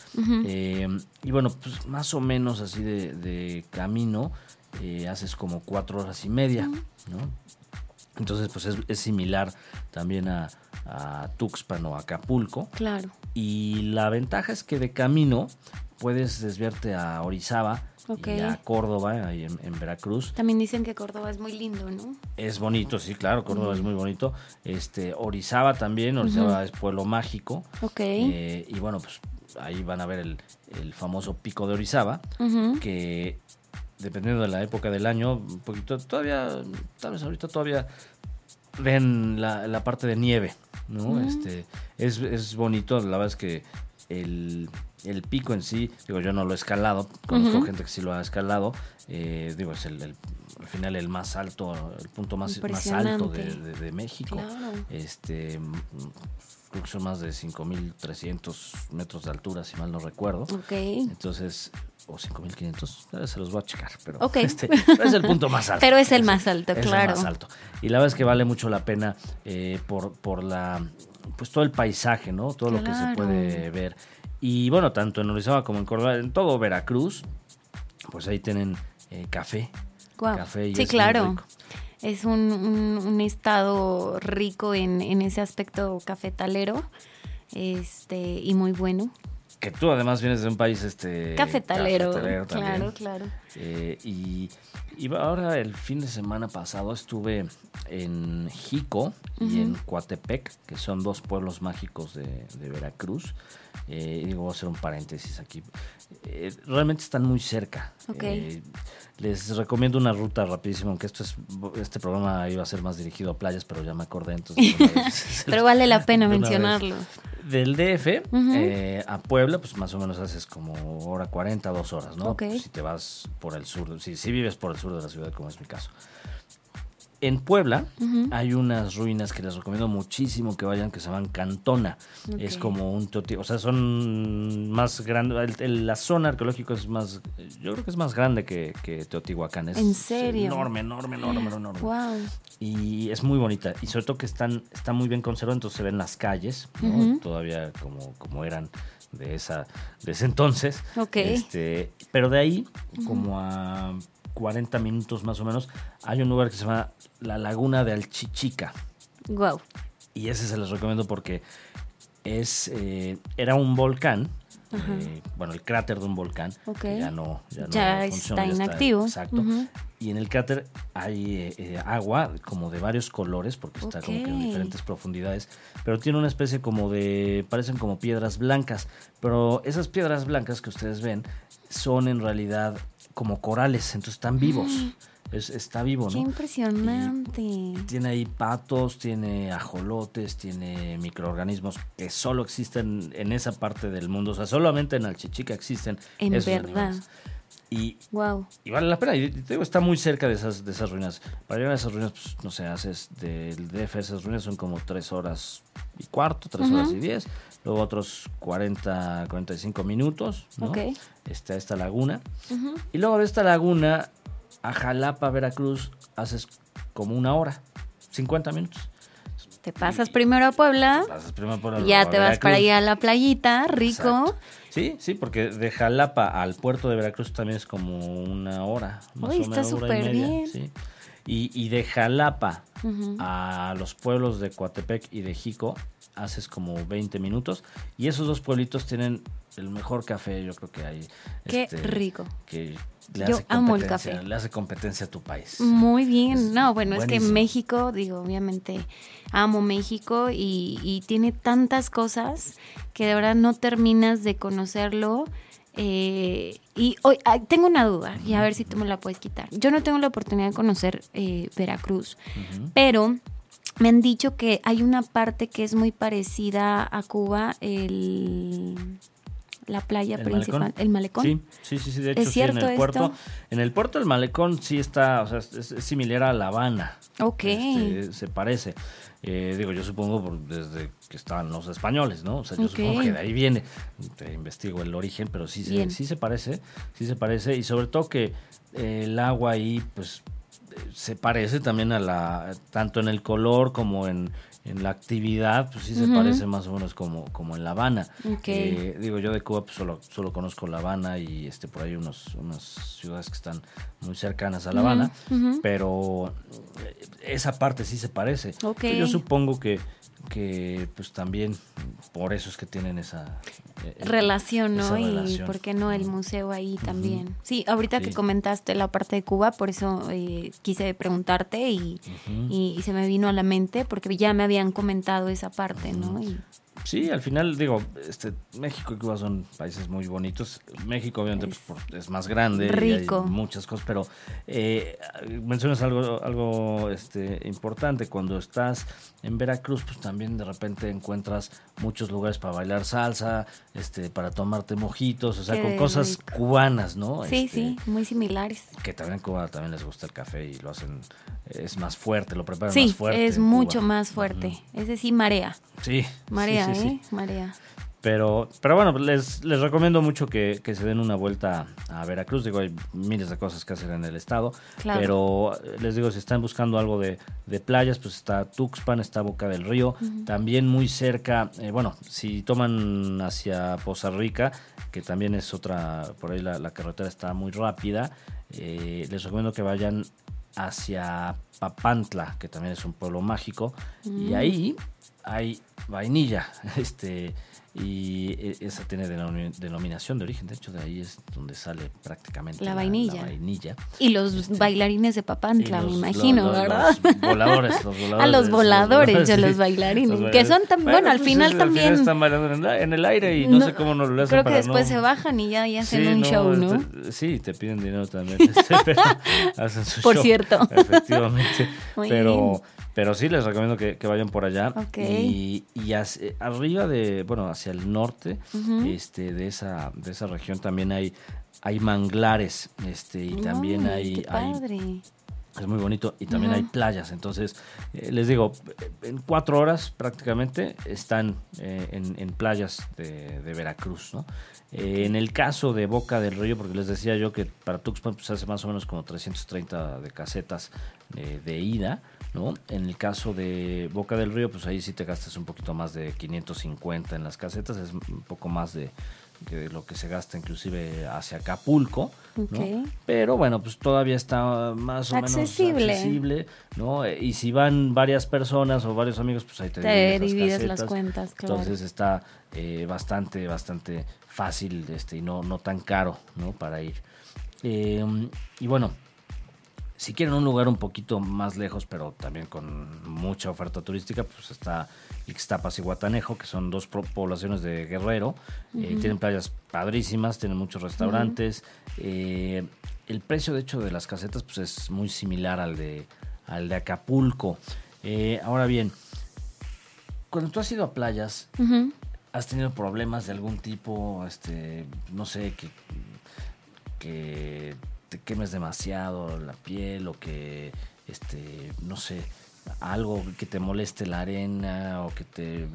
S2: Eh, y bueno, pues más o menos así de, de camino, eh, haces como cuatro horas y media, ¿no? Entonces, pues es, es similar también a, a Tuxpan o Acapulco.
S3: Claro.
S2: Y la ventaja es que de camino puedes desviarte a Orizaba y a Córdoba, ahí en, en Veracruz.
S3: También dicen que Córdoba es muy lindo, ¿no?
S2: Es bonito, sí, claro, Córdoba es muy bonito. Este, Orizaba también, Orizaba es pueblo mágico.
S3: Ok.
S2: Eh, y bueno, pues ahí van a ver el, el famoso pico de Orizaba, que dependiendo de la época del año, un poquito, todavía, tal vez ahorita todavía ven la, la parte de nieve, ¿no? Este, es, es bonito, la verdad es que el, el pico en sí, digo, yo no lo he escalado, conozco gente que sí lo ha escalado, eh, digo, es el, el- al final el más alto, el punto más, más alto de,
S3: Impresionante.
S2: de- de México.
S3: Claro.
S2: Este, creo que son más de 5.300 metros de altura, si mal no recuerdo.
S3: Ok.
S2: Entonces, o 5500, eh, se los voy a checar, pero este, es el punto más alto.
S3: Pero es el más alto,
S2: es el
S3: claro.
S2: más alto. Y la verdad es que vale mucho la pena eh, por, por la, pues todo el paisaje, ¿no? Todo lo que se puede ver. Y bueno, tanto en Orizaba como en Córdoba, en todo Veracruz, pues ahí tienen eh, café.
S3: Guau.
S2: Café y
S3: sí,
S2: es
S3: claro.
S2: rico.
S3: Es un, un- un estado rico en, en ese aspecto cafetalero este y muy bueno.
S2: Que tú además vienes de un país este
S3: Cafetalero,
S2: cafetalero también.
S3: claro, claro.
S2: Eh, y, y ahora el fin de semana pasado estuve en Jico y en Coatepec, que son dos pueblos mágicos de, de Veracruz. Eh, digo, voy a hacer un paréntesis aquí. Eh, realmente están muy cerca.
S3: Ok.
S2: Eh, les recomiendo una ruta rapidísimo, aunque esto es, este programa iba a ser más dirigido a playas, pero ya me acordé, entonces...
S3: Pero vale la pena mencionarlo.
S2: Del DF eh, a Puebla, pues más o menos haces como hora 40, dos horas, ¿no?
S3: Ok.
S2: Si te vas por el sur, si, si vives por el sur de la ciudad, como es mi caso. En Puebla hay unas ruinas que les recomiendo muchísimo que vayan, que se llaman Cantona. Es como un teotihuacán, o sea, son más grandes, la zona arqueológica es más, yo creo que es más grande que, que Teotihuacán. Es
S3: ¿En serio?
S2: Enorme, enorme, enorme, enorme
S3: Wow.
S2: y es muy bonita y sobre todo que están está muy bien conservado entonces se ven las calles ¿no? todavía como como eran de esa de ese entonces
S3: Ok.
S2: este pero de ahí como a 40 minutos más o menos hay un lugar que se llama la Laguna de Alchichica.
S3: Wow.
S2: y ese se los recomiendo porque es eh, era un volcán eh, bueno el cráter de un volcán que ya no ya, no
S3: Ya
S2: funciona,
S3: está inactivo.
S2: exacto. Y en el cráter hay eh, agua como de varios colores porque está como que en diferentes profundidades pero tiene una especie como de parecen como piedras blancas pero esas piedras blancas que ustedes ven son en realidad como corales entonces están vivos Es- está vivo
S3: Qué
S2: no
S3: impresionante.
S2: tiene ahí patos, tiene ajolotes, tiene microorganismos que solo existen en esa parte del mundo. O sea, solamente en Alchichica existen
S3: En
S2: esos
S3: verdad.
S2: animales. Y,
S3: Wow.
S2: y vale la pena. Y te digo, está muy cerca de esas, de esas ruinas. Para llegar a esas ruinas, pues, no sé, haces del DF, esas ruinas son como tres horas y cuarto, tres horas y diez. Luego otros 40, 45 minutos, ¿no?
S3: Ok.
S2: Está esta laguna. Y luego de esta laguna, a Jalapa, Veracruz, haces como una hora, 50 minutos.
S3: Te pasas primero a Puebla.
S2: Pasas primero por
S3: y ya te vas para allá a la playita, rico.
S2: Exacto. Sí, sí, porque de Jalapa al puerto de Veracruz también es como una hora. Más
S3: Uy,
S2: o
S3: está súper bien.
S2: sí. Y, y de Jalapa a los pueblos de Coatepec y de Jico haces como 20 minutos. Y esos dos pueblitos tienen el mejor café, yo creo que hay.
S3: Qué
S2: este,
S3: rico.
S2: Que le
S3: Yo
S2: hace
S3: amo el café.
S2: Le hace competencia a tu país.
S3: Muy
S2: Es
S3: bien. No, bueno, es que. México, digo, obviamente amo México y, y tiene tantas cosas que de verdad no terminas de conocerlo. Eh, y hoy tengo una duda y a ver si tú me la puedes quitar. Yo no tengo la oportunidad de conocer eh, Veracruz, pero me han dicho que hay una parte que es muy parecida a Cuba, el, la playa
S2: ¿El
S3: principal,
S2: malecón?
S3: el malecón.
S2: Sí, sí, sí, sí, de hecho
S3: ¿Es
S2: sí, en el puerto.
S3: esto?
S2: En el puerto del malecón sí está, o sea, es, es similar a La Habana.
S3: Ok.
S2: Este, se parece. Eh, digo, yo supongo por- desde que estaban los españoles, ¿no? O sea, yo supongo que de ahí viene. Te investigo el origen, pero sí se, sí se parece, sí se parece. Y sobre todo que eh, el agua ahí, pues, se parece también a la, tanto en el color como en, en la actividad, pues sí se parece más o menos como, como en La Habana. Eh, digo, yo de Cuba pues, solo, solo conozco La Habana y este por ahí unos, unas ciudades que están muy cercanas a La Habana, pero eh, esa parte sí se parece. Yo supongo que, que pues también por eso es que tienen esa eh,
S3: relación, ¿no? Y por qué no el museo ahí también. Sí, ahorita que comentaste la parte de Cuba, por eso eh, quise preguntarte y,
S2: Ujú.
S3: y- y se me vino a la mente porque ya me habían comentado esa parte, ¿no? Y-
S2: Sí, al final digo, este, México y Cuba son países muy bonitos. México obviamente
S3: Es
S2: pues, por- es más grande, y
S3: rico.
S2: hay muchas cosas, pero eh, mencionas algo, algo este, importante. Cuando estás en Veracruz, pues también de repente encuentras muchos lugares para bailar salsa, este, para tomarte mojitos, o sea,
S3: Qué
S2: con cosas
S3: rico.
S2: cubanas, ¿no?
S3: sí,
S2: Este,
S3: sí, muy similares.
S2: Que también en Cuba también les gusta el café y lo hacen, es más fuerte, lo preparan
S3: Sí,
S2: más fuerte.
S3: es mucho
S2: Cuba.
S3: más fuerte. Ese sí, marea.
S2: Sí,
S3: Marea,
S2: sí, sí, sí.
S3: ¿eh? Marea.
S2: Pero, pero bueno, les, les recomiendo mucho que, que se den una vuelta a Veracruz. Digo, hay miles de cosas que hacer en el estado.
S3: Claro.
S2: Pero eh, les digo, si están buscando algo de, de playas, pues está Tuxpan, está Boca del Río. También muy cerca, eh, bueno, si toman hacia Poza Rica, que también es otra, por ahí la, la carretera está muy rápida, eh, les recomiendo que vayan hacia Papantla, que también es un pueblo mágico. Y
S3: Mm.
S2: ahí hay vainilla, este, y e- esa tiene denomi- denominación de origen, de hecho de ahí es donde sale prácticamente
S3: La vainilla.
S2: vainilla.
S3: Y los bailarines de Papantla,
S2: Y
S3: me
S2: los-
S3: imagino,
S2: lo- lo-
S3: ¿verdad?
S2: Los voladores, los voladores.
S3: A los voladores, yo
S2: sí.
S3: los bailarines,
S2: Los
S3: que son tam- bueno, al
S2: pues,
S3: final
S2: sí,
S3: también-
S2: están bailando en el, en el aire y no, sé cómo nos lo hacen
S3: Creo que
S2: para
S3: después
S2: no-
S3: se bajan y ya hacen
S2: Sí,
S3: un
S2: no,
S3: show, ¿no?
S2: este, sí, te piden dinero también. este, hacen su
S3: Por
S2: show,
S3: cierto.
S2: Efectivamente.
S3: Muy
S2: pero,
S3: bien.
S2: Pero sí les recomiendo que, que vayan por allá. Y, y hacia- arriba de, bueno, hacia el norte este, de, esa, de esa región también hay, hay manglares. Este, y también
S3: Ay,
S2: hay,
S3: qué
S2: hay
S3: padre.
S2: es muy bonito y también hay playas. Entonces, eh, les digo, en cuatro horas prácticamente están eh, en, en playas de, de Veracruz. ¿no? Eh, en el caso de Boca del Río, porque les decía yo que para Tuxpan pues, hace más o menos como 330 de casetas eh, de ida. ¿No? En el caso de Boca del Río, pues ahí sí te gastas un poquito más de 550 en las casetas, es un poco más de, de lo que se gasta inclusive hacia Acapulco. Pero bueno, pues todavía está más o
S3: Accesible.
S2: menos accesible, ¿no? Y si van varias personas o varios amigos, pues ahí te,
S3: Te
S2: divides,
S3: divides las
S2: casetas.
S3: cuentas, claro.
S2: Entonces está eh, bastante, bastante fácil este, y no, no tan caro, ¿no? Para ir. Eh, y bueno, si quieren un lugar un poquito más lejos, pero también con mucha oferta turística, pues está Ixtapas y Guatanejo, que son dos poblaciones de Guerrero. Eh, tienen playas padrísimas, tienen muchos restaurantes. Eh, el precio, de hecho, de las casetas pues es muy similar al de, al de Acapulco. Eh, ahora bien, cuando tú has ido a playas. ¿Has tenido problemas de algún tipo? Este, no sé, que, que te quemes demasiado la piel o que, este, no sé, algo que te moleste la arena o que te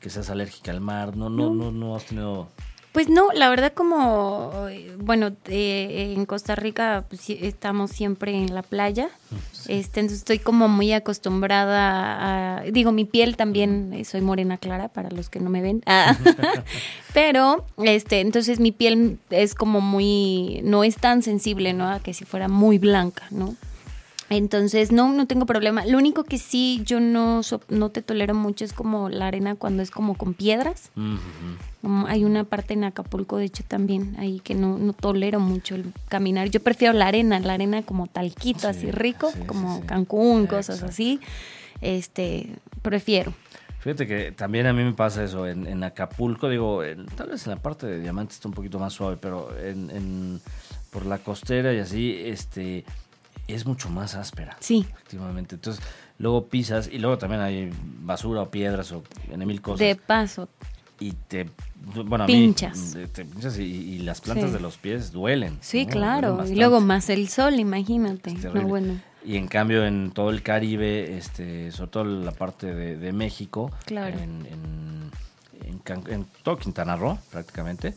S2: que seas alérgica al mar. No, no, no, no has tenido
S3: Pues no, la verdad como, eh, bueno, eh, en Costa Rica pues, estamos siempre en la playa, este, entonces estoy como muy acostumbrada a, digo, mi piel también, eh, soy morena clara para los que no me ven, Ah. pero, este, entonces mi piel es como muy, no es tan sensible, ¿no? A que si fuera muy blanca, ¿no? Entonces, no, no tengo problema. Lo único que sí yo no, so- no te tolero mucho es como la arena cuando es como con piedras. Como hay una parte en Acapulco, de hecho, también ahí que no, no tolero mucho el caminar. Yo prefiero la arena, la arena como talquito,
S2: Sí,
S3: así rico,
S2: sí,
S3: como
S2: sí.
S3: Cancún, cosas
S2: Exacto.
S3: así. Este, prefiero.
S2: Fíjate que también a mí me pasa eso en, en Acapulco, digo, en- tal vez en la parte de Diamante está un poquito más suave, pero en, en- por la costera y así, este, es mucho más áspera.
S3: Sí.
S2: Efectivamente. Entonces, luego pisas y luego también hay basura o piedras o en mil cosas.
S3: De paso,
S2: y te, bueno, a
S3: Pinchas.
S2: mí, te pinchas y, y las plantas
S3: Sí.
S2: de los pies duelen.
S3: sí,
S2: ¿no?
S3: claro.
S2: Duelen
S3: Y luego más el sol, imagínate. No, bueno,
S2: Y en cambio en todo el Caribe, este, sobre todo la parte de, de México,
S3: Claro.
S2: en, en, todo Quintana Roo prácticamente,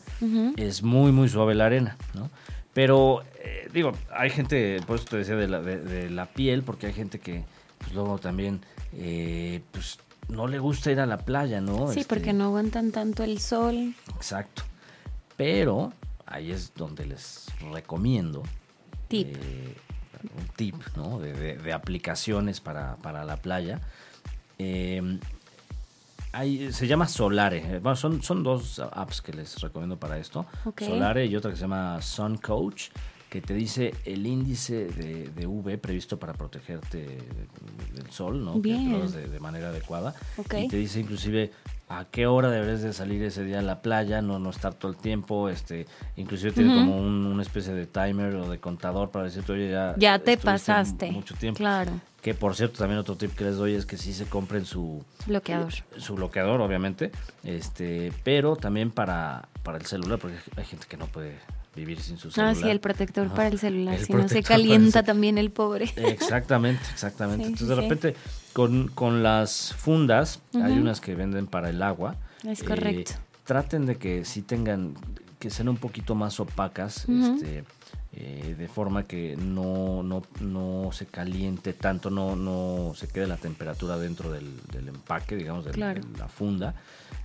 S2: es muy muy suave la arena, ¿no? Pero eh, digo, hay gente, por eso te decía de la, de, de la piel, porque hay gente que pues, luego también eh, pues no le gusta ir a la playa, ¿no?
S3: sí,
S2: Este,
S3: porque no aguantan tanto el sol.
S2: Exacto. Pero ahí es donde les recomiendo
S3: Tip.
S2: eh, un tip, ¿no? De, de- de aplicaciones para, para la playa. Eh, hay- se llama Solare. Eh, Bueno, son, son dos apps que les recomiendo para esto. Solare y otra que se llama Sun Coach, que te dice el índice de, de UV previsto para protegerte del sol, ¿no? Que
S3: Bien.
S2: lo hagas de, de manera adecuada. Y te dice inclusive a qué hora deberes de salir ese día a la playa, no, no estar todo el tiempo, este, inclusive tiene como un- una especie de timer o de contador para decirte, oye, ya,
S3: Ya te pasaste.
S2: mucho tiempo.
S3: Claro.
S2: Que por cierto, también otro tip que les doy es que sí se compren su
S3: Bloqueador.
S2: su bloqueador, obviamente, este, pero también para, para el celular, porque hay gente que no puede vivir sin su celular.
S3: Ah, sí, el protector
S2: Ajá.
S3: para el celular.
S2: El
S3: si no se calienta también el pobre.
S2: Exactamente, exactamente.
S3: Sí,
S2: Entonces,
S3: sí,
S2: de
S3: sí.
S2: Con, con las fundas, hay unas que venden para el agua.
S3: Es
S2: eh,
S3: correcto.
S2: traten de que sí tengan, que sean un poquito más opacas, este, eh, de forma que no, no, no se caliente tanto, no, no se quede la temperatura dentro del, del empaque, digamos,
S3: Claro.
S2: de la funda.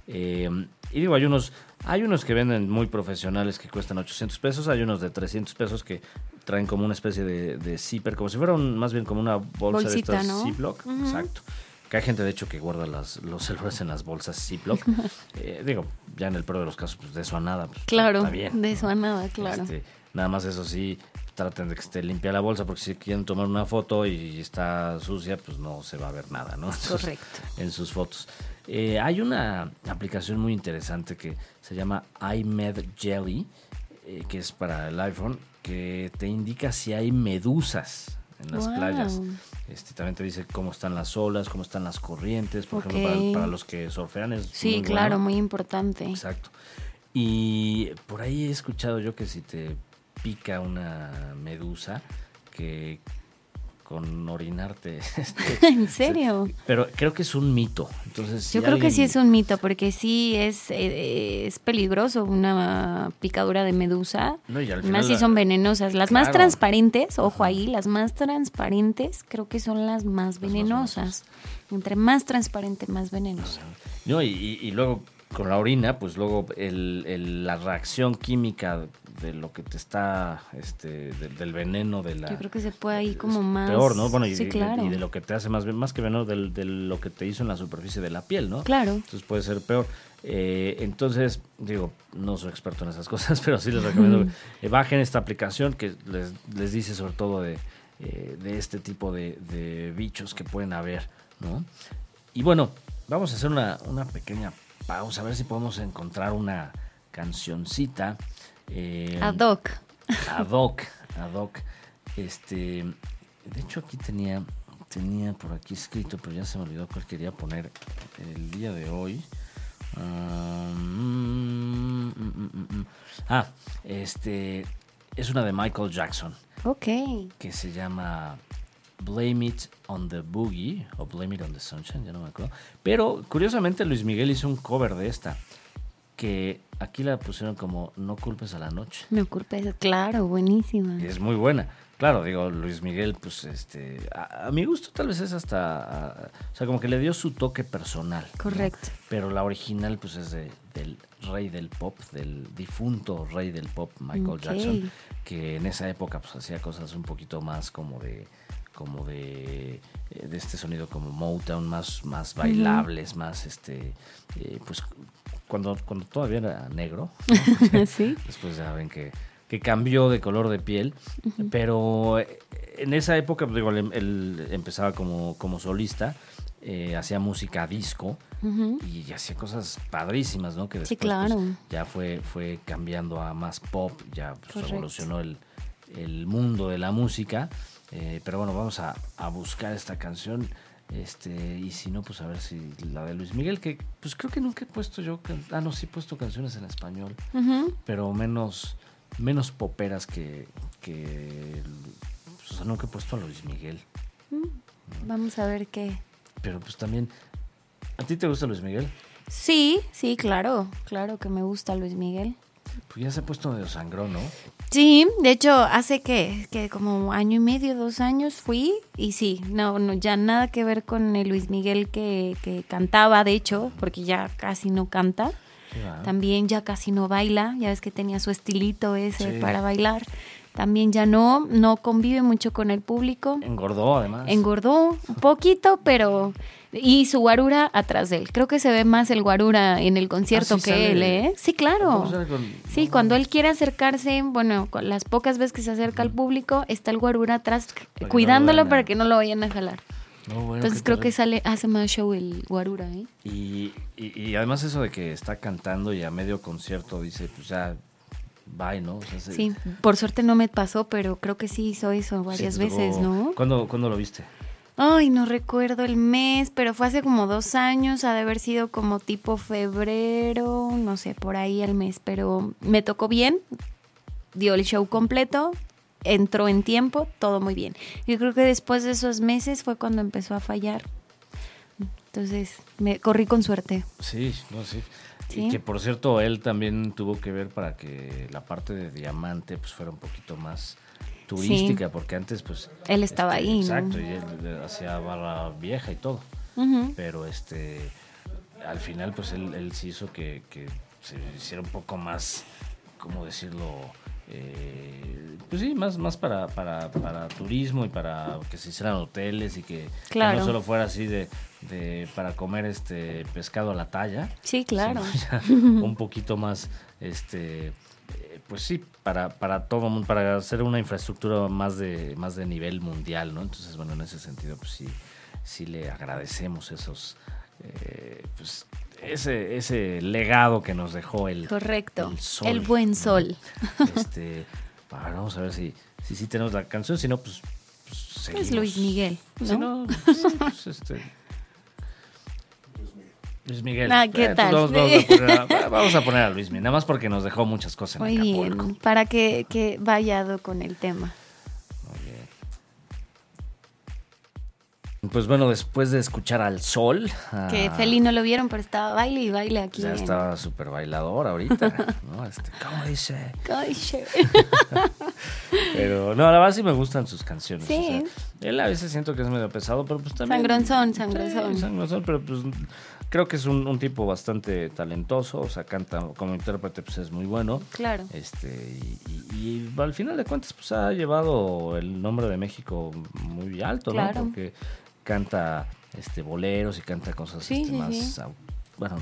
S2: Eh, y digo, hay unos, hay unos que venden muy profesionales que cuestan 800 pesos, hay unos de 300 pesos que traen como una especie de, de zipper, como si fuera un- más bien como una bolsa
S3: Bolsita,
S2: de estas
S3: ¿no?
S2: Ziploc. Exacto. Que hay gente, de hecho, que guarda las, los celulares en las bolsas Ziploc. Eh, digo, ya en el peor de los casos, pues de eso a nada. pues,
S3: Claro,
S2: está bien,
S3: de eso a nada, claro.
S2: Este, nada más eso sí, traten de que esté limpia la bolsa, porque si quieren tomar una foto y está sucia, pues no se va a ver nada, ¿no?
S3: Correcto.
S2: En sus fotos. Eh, hay una aplicación muy interesante que se llama iMed Jelly, eh, que es para el iPhone, que te indica si hay medusas en las
S3: Wow.
S2: playas. Este, también te dice cómo están las olas, cómo están las corrientes, por ejemplo, para, para los que surfean es
S3: Sí,
S2: muy
S3: claro,
S2: bueno.
S3: muy importante.
S2: Exacto. Y por ahí he escuchado yo que si te pica una medusa, que con orinarte. este,
S3: ¿En serio?
S2: pero creo que es un mito. Entonces, si
S3: Yo creo que sí es un mito, porque sí es, eh, es peligroso una picadura de medusa.
S2: No, y al
S3: Más
S2: final
S3: si
S2: la-
S3: son venenosas. Las más transparentes, ojo ahí, las más transparentes creo que son las más
S2: más
S3: venenosas. Entre más transparente, más venenosa.
S2: No, y, y- y luego con la orina, pues luego el- el- la reacción química de lo que te está, este, de- del veneno de la...
S3: Yo creo que se puede ahí como más...
S2: Peor, ¿no? Bueno, y,
S3: sí, claro.
S2: y de lo que te hace más, más que veneno, de lo que te hizo en la superficie de la piel, ¿no?
S3: Claro.
S2: Entonces puede ser peor. Eh, entonces, digo, no soy experto en esas cosas, pero sí les recomiendo que bajen esta aplicación que les, les dice sobre todo de, eh, de este tipo de, de bichos que pueden haber, ¿no? Y bueno, vamos a hacer una, una pequeña pausa, a ver si podemos encontrar una cancioncita. eh,
S3: Ad hoc.
S2: ad hoc, ad hoc. Este, de hecho aquí tenía, tenía por aquí escrito, pero ya se me olvidó cuál quería poner el día de hoy. Ah, mm, mm, mm. Ah, este, es una de Michael Jackson
S3: Ok.
S2: que se llama Blame It on the Boogie o Blame It on the Sunshine, ya no me acuerdo. Pero curiosamente Luis Miguel hizo un cover de esta. que aquí la pusieron como No culpes a la noche.
S3: No culpes, claro, buenísima.
S2: Y es muy buena. Claro, digo, Luis Miguel, pues, este, a, a mi gusto tal vez es hasta, a- o sea, como que le dio su toque personal. ¿no?
S3: Correcto.
S2: Pero la original, pues, es de, del rey del pop, del difunto rey del pop, Michael. Jackson, que en esa época, pues, hacía cosas un poquito más como de, como de, eh, de este sonido como Motown, más, más bailables, más, este, eh, pues, cuando, cuando todavía era negro,
S3: sí.
S2: Después ya ven que, que cambió de color de piel. Pero eh, en esa época, pues, digo, él, él empezaba como, como solista, eh, hacía música disco y hacía cosas padrísimas, ¿no? Que
S3: Sí,
S2: después pues, ya fue, fue cambiando a más pop, ya pues, revolucionó el, el mundo de la música. Eh, pero bueno, vamos a, a buscar esta canción. Este, y si no, pues a ver si la de Luis Miguel, que pues creo que nunca he puesto yo, ah no, sí he puesto canciones en español pero menos, menos poperas que, que pues, o sea, nunca he puesto a Luis Miguel.
S3: Vamos a ver qué.
S2: Pero pues también, ¿a ti te gusta Luis Miguel?
S3: Sí, sí, claro, claro que me gusta Luis Miguel.
S2: Pues ya se ha puesto medio sangrón, ¿no?
S3: Sí, de hecho, hace que, que como año y medio, dos años fui y sí, no, no, ya nada que ver con el Luis Miguel que, que cantaba, de hecho, porque ya casi no canta. También ya casi no baila, ya ves que tenía su estilito ese
S2: Sí.
S3: para bailar. También ya no, no convive mucho con el público.
S2: Engordó además.
S3: Engordó un poquito, pero... Y su guarura atrás de él. Creo que se ve más el guarura en el concierto
S2: Ah, sí
S3: que
S2: sale-
S3: él, ¿eh? Sí, claro.
S2: ¿Cómo sale con-
S3: Sí, cuando él quiere acercarse, bueno, con las pocas veces que se acerca al público, está el guarura atrás cuidándolo para que no lo vayan a jalar.
S2: No, bueno,
S3: Entonces creo que sale, hace más show el guarura, ¿eh?
S2: Y, y, y además eso de que está cantando y a medio concierto dice, pues ya, bye, ¿no? O sea, se-
S3: Sí, por suerte no me pasó, pero creo que sí hizo eso varias veces, ¿no?
S2: ¿Cuándo, ¿Cuándo lo viste?
S3: Ay, no recuerdo el mes, pero fue hace como dos años, ha de haber sido como tipo febrero, no sé, por ahí el mes, pero me tocó bien, dio el show completo, entró en tiempo, todo muy bien. Yo creo que después de esos meses fue cuando empezó a fallar. Entonces, me corrí con suerte.
S2: Sí, no, sí.
S3: Sí.
S2: Y que por cierto, él también tuvo que ver para que la parte de diamante pues fuera un poquito más turística, porque antes pues...
S3: Él estaba ahí, ¿no?
S2: Exacto, y él eh, hacía barra vieja y todo. Pero este, al final pues él, él sí hizo que, que se hiciera un poco más, ¿cómo decirlo? Eh, pues sí, más, más para, para, para turismo y para que se hicieran hoteles y que, que
S3: Claro.
S2: no solo fuera así de, de para comer este pescado a la talla,
S3: Sí, claro.
S2: un poquito más, este, eh, pues sí, para, para todo mundo, para hacer una infraestructura más de, más de nivel mundial, ¿no? Entonces, bueno, en ese sentido, pues sí, sí le agradecemos esos, eh, pues ese, ese legado que nos dejó el,
S3: Correcto.
S2: el sol.
S3: El buen
S2: ¿no?
S3: sol.
S2: Este, a ver, vamos a ver si, si, sí tenemos la canción, si no, pues, pues
S3: Es. Luis Miguel,
S2: Si
S3: ¿no?
S2: no, pues, pues, este. Luis Miguel.
S3: Ah, ¿qué
S2: Eh,
S3: tal?
S2: Vamos, vamos a poner a, vamos a poner a Luis Miguel, nada más porque nos dejó muchas cosas en
S3: Muy
S2: Acapulco.
S3: bien, para que, que vayado con el tema.
S2: Muy bien. Pues bueno, después de escuchar al sol.
S3: Que
S2: ah,
S3: Feli no lo vieron, pero estaba baile y baile aquí.
S2: Ya
S3: en-
S2: estaba súper bailador ahorita, ¿no? Este, ¿Cómo dice?
S3: Ay, che.
S2: Pero no, la verdad sí me gustan sus canciones.
S3: Sí.
S2: o sea, él a veces siento que es medio pesado, pero pues también.
S3: Sangronzón, sangronzón.
S2: Sí, sangronzón, pero pues creo que es un, un tipo bastante talentoso, o sea, canta como intérprete, pues es muy bueno.
S3: Claro.
S2: Este, y, y- y al final de cuentas, pues ha llevado el nombre de México muy alto,
S3: Claro.
S2: ¿no? Porque canta este boleros y canta cosas
S3: Sí,
S2: este,
S3: sí,
S2: más,
S3: sí.
S2: bueno,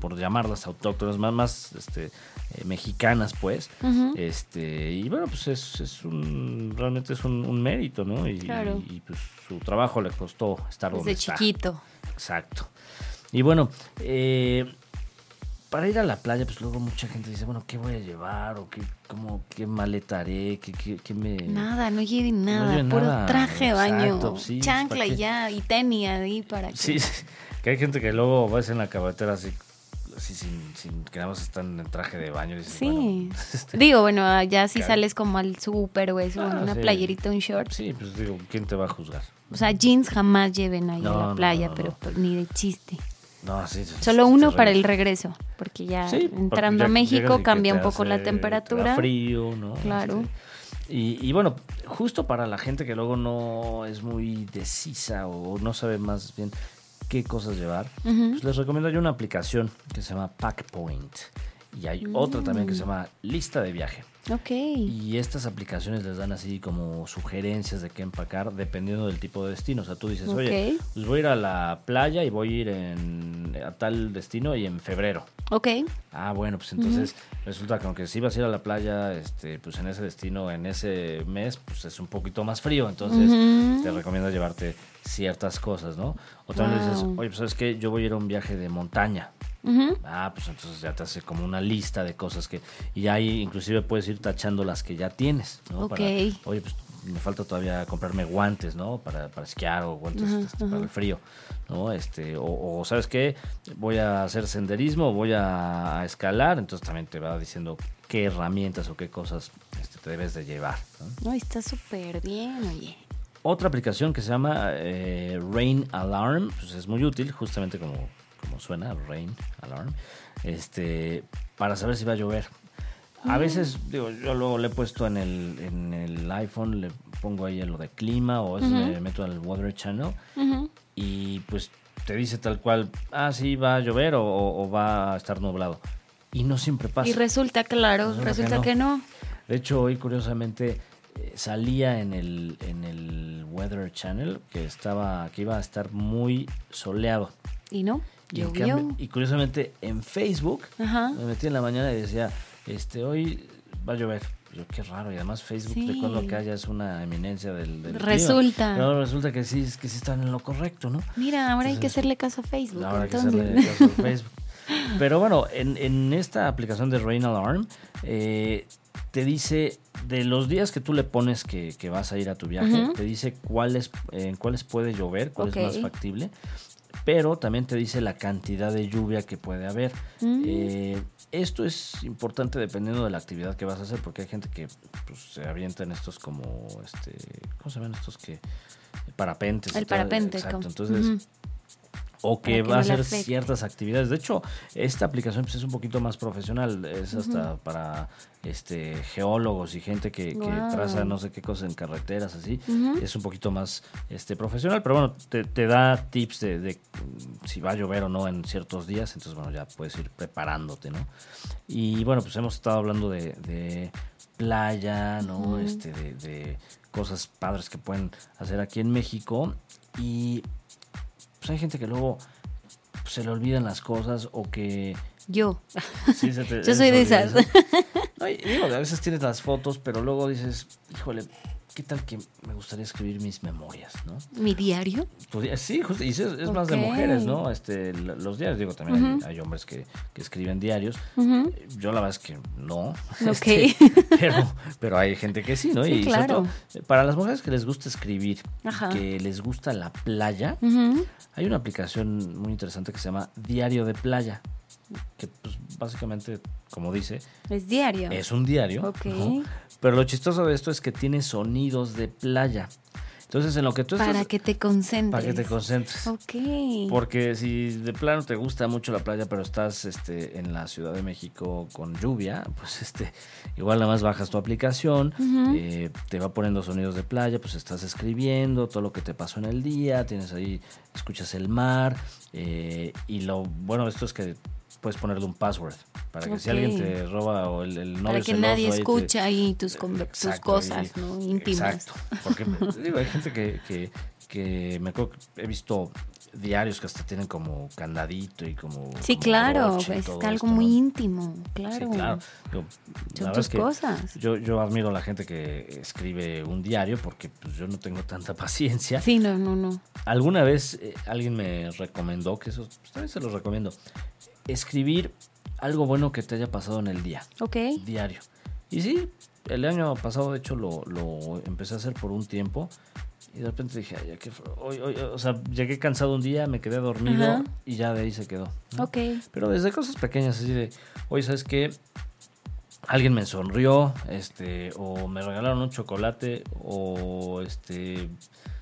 S2: por llamarlas autóctonas, más, más este, eh, mexicanas, pues. Este, y bueno, pues es, es un, realmente es un, un mérito, ¿no? Y,
S3: Claro.
S2: y, pues su trabajo le costó estar donde
S3: Desde
S2: está.
S3: chiquito.
S2: Exacto. Y bueno, eh, para ir a la playa, pues luego mucha gente dice, bueno, ¿qué voy a llevar? ¿O qué, cómo, qué maleta haré? ¿Qué, qué, qué me...?
S3: Nada, no lleve nada. puro
S2: nada,
S3: traje de baño.
S2: sí, pues,
S3: chancla
S2: ¿para
S3: y ya. Y tenis ahí para que.
S2: Sí, sí, que hay gente que luego vas en la carretera así, así sin, sin que nada más están en traje de baño. Y dices,
S3: Sí.
S2: bueno, este,
S3: Digo, bueno, ya si
S2: Claro.
S3: sales como al súper o eso,
S2: Ah,
S3: una
S2: sí.
S3: playerita, un short.
S2: sí, pues digo, ¿quién te va a juzgar?
S3: O sea, jeans jamás lleven ahí
S2: No,
S3: a la playa,
S2: no,
S3: pero
S2: no.
S3: pues, ni de chiste.
S2: No, sí, sí,
S3: Solo uno para el regreso, porque ya
S2: Sí,
S3: entrando a
S2: ya
S3: México cambia un poco la
S2: hace-
S3: temperatura.
S2: frío, ¿no?
S3: Claro.
S2: Y, y bueno, justo para la gente que luego no es muy decisa o no sabe más bien qué cosas llevar, pues les recomiendo yo una aplicación que se llama Packpoint. Y hay otra también que se llama Lista de Viaje.
S3: Ok.
S2: Y estas aplicaciones les dan así como sugerencias de qué empacar dependiendo del tipo de destino. O sea, tú dices, oye, pues voy a ir a la playa y voy a ir en, a tal destino y en febrero.
S3: Ok.
S2: Ah, bueno, pues entonces resulta que aunque si vas a ir a la playa, este, pues en ese destino, en ese mes, pues es un poquito más frío. Entonces te recomiendo llevarte ciertas cosas, ¿no? O también dices, oye, pues sabes qué, yo voy a ir a un viaje de montaña. Ah, pues entonces ya te hace como una lista de cosas que... Y ahí inclusive puedes ir tachando las que ya tienes, ¿no? Para,
S3: Ok.
S2: oye, pues me falta todavía comprarme guantes, ¿no? Para, para esquiar o guantes este, para el frío, ¿no? Este, o, o, ¿sabes qué? Voy a hacer senderismo, voy a, a escalar, entonces también te va diciendo qué herramientas o qué cosas este, te debes de llevar, ¿no?
S3: No, está súper bien, oye.
S2: Otra aplicación que se llama eh, Rain Alarm, pues es muy útil, justamente como, como suena, Rain Alarm, este, para saber si va a llover. A veces, digo, yo luego le he puesto en el, en el iPhone, le pongo ahí lo de clima o a veces me meto al Weather Channel y pues te dice tal cual, ah, sí, va a llover o, va a estar nublado. Y no siempre pasa.
S3: Y resulta, claro,
S2: Resulta que
S3: resulta
S2: no.
S3: que no.
S2: De hecho, hoy curiosamente eh, salía en el, en el Weather Channel que estaba que iba a estar muy soleado.
S3: Y no,
S2: Y, cambio- y curiosamente en Facebook
S3: Ajá.
S2: me metí en la mañana y decía, este hoy va a llover. Yo qué raro, y además Facebook
S3: Sí.
S2: recuerdo que ya es una eminencia del, del.
S3: Resulta.
S2: Pero resulta que sí, que sí están en lo correcto, ¿no?
S3: Mira, ahora hay que
S2: Entonces,
S3: hacerle caso a Facebook.
S2: Ahora hay que
S3: entonces.
S2: hacerle caso a Facebook. Pero bueno, en, en esta aplicación de Rain Alarm, eh, te dice de los días que tú le pones que, que vas a ir a tu viaje, te dice cuáles, en cuáles puede llover, cuál es más factible, pero también te dice la cantidad de lluvia que puede haber.
S3: Mm.
S2: Eh, esto es importante dependiendo de la actividad que vas a hacer, porque hay gente que pues, se avienta en estos como, este, ¿cómo se llaman estos que? Parapentes.
S3: El parapente.
S2: Exacto,
S3: como-
S2: entonces o que va a hacer
S3: afecte.
S2: ciertas actividades. De hecho, esta aplicación pues, es un poquito más profesional, es hasta para este geólogos y gente que, traza no sé qué cosas en carreteras así. Es un poquito más este profesional, pero bueno, te, te da tips de, de, si va a llover o no en ciertos días, entonces bueno, ya puedes ir preparándote, ¿no? Y bueno, pues hemos estado hablando de, de playa, ¿no? Este, de, de cosas padres que pueden hacer aquí en México y pues hay gente que luego se le olvidan las cosas o que
S3: Yo.
S2: sí, se te-
S3: Yo soy de esas.
S2: No, digo, a veces tienes las fotos, pero luego dices, híjole, ¿qué tal que me gustaría escribir mis memorias, no?
S3: Mi diario.
S2: Podría- sí, justo, y es, es más de mujeres, ¿no? Este, los diarios, digo, también hay- hombres que, que escriben diarios.
S3: Ujú.
S2: Yo la verdad es que no.
S3: Ok.
S2: Este, pero, pero hay gente que sí, ¿no?
S3: Sí,
S2: y
S3: claro.
S2: todo, eh, para las mujeres que les gusta escribir,
S3: Ajá.
S2: que les gusta la playa, hay una aplicación muy interesante que se llama Diario de Playa, que pues básicamente, como dice,
S3: Es diario.
S2: es un diario.
S3: Ok.
S2: ¿no? Pero lo chistoso de esto es que tiene sonidos de playa. Entonces, en lo que tú
S3: Para
S2: estás...
S3: que te concentres.
S2: Para que te concentres.
S3: Ok.
S2: Porque si de plano te gusta mucho la playa, pero estás este, en la Ciudad de México con lluvia, pues este, igual nada más bajas tu aplicación,
S3: Ujú.
S2: eh, te va poniendo sonidos de playa, pues estás escribiendo todo lo que te pasó en el día, tienes ahí, escuchas el mar, eh, y lo bueno de esto es que puedes ponerle un password, para que si alguien te roba o el, el novio
S3: Para que
S2: celoso
S3: nadie
S2: ahí te-
S3: escuche ahí tus, conver- tus
S2: Exacto,
S3: cosas,
S2: y-
S3: ¿no? Íntimas.
S2: Exacto. Porque digo, hay gente que, que, que me acuerdo que he visto diarios que hasta tienen como candadito y como.
S3: Sí,
S2: como
S3: claro.
S2: broche
S3: Es
S2: todo
S3: algo
S2: esto,
S3: muy
S2: ¿no?
S3: íntimo. Claro.
S2: Sí, claro. Digo, la
S3: Son
S2: verdad
S3: tus
S2: es que
S3: cosas.
S2: Yo, yo admiro a la gente que escribe un diario porque pues, yo no tengo tanta paciencia.
S3: Sí, no, no, no.
S2: Alguna vez eh, alguien me recomendó, que eso pues, también se los recomiendo, escribir algo bueno que te haya pasado en el día
S3: Ok.
S2: diario. Y sí, el año pasado de hecho lo, lo empecé a hacer por un tiempo y de repente dije, "Ay, que hoy, hoy, o sea, llegué cansado un día, me quedé dormido
S3: Ajá.
S2: y ya de ahí se quedó. ¿no?
S3: Ok.
S2: Pero desde cosas pequeñas, así de, oye, ¿sabes qué? Alguien me sonrió, este, o me regalaron un chocolate, o este,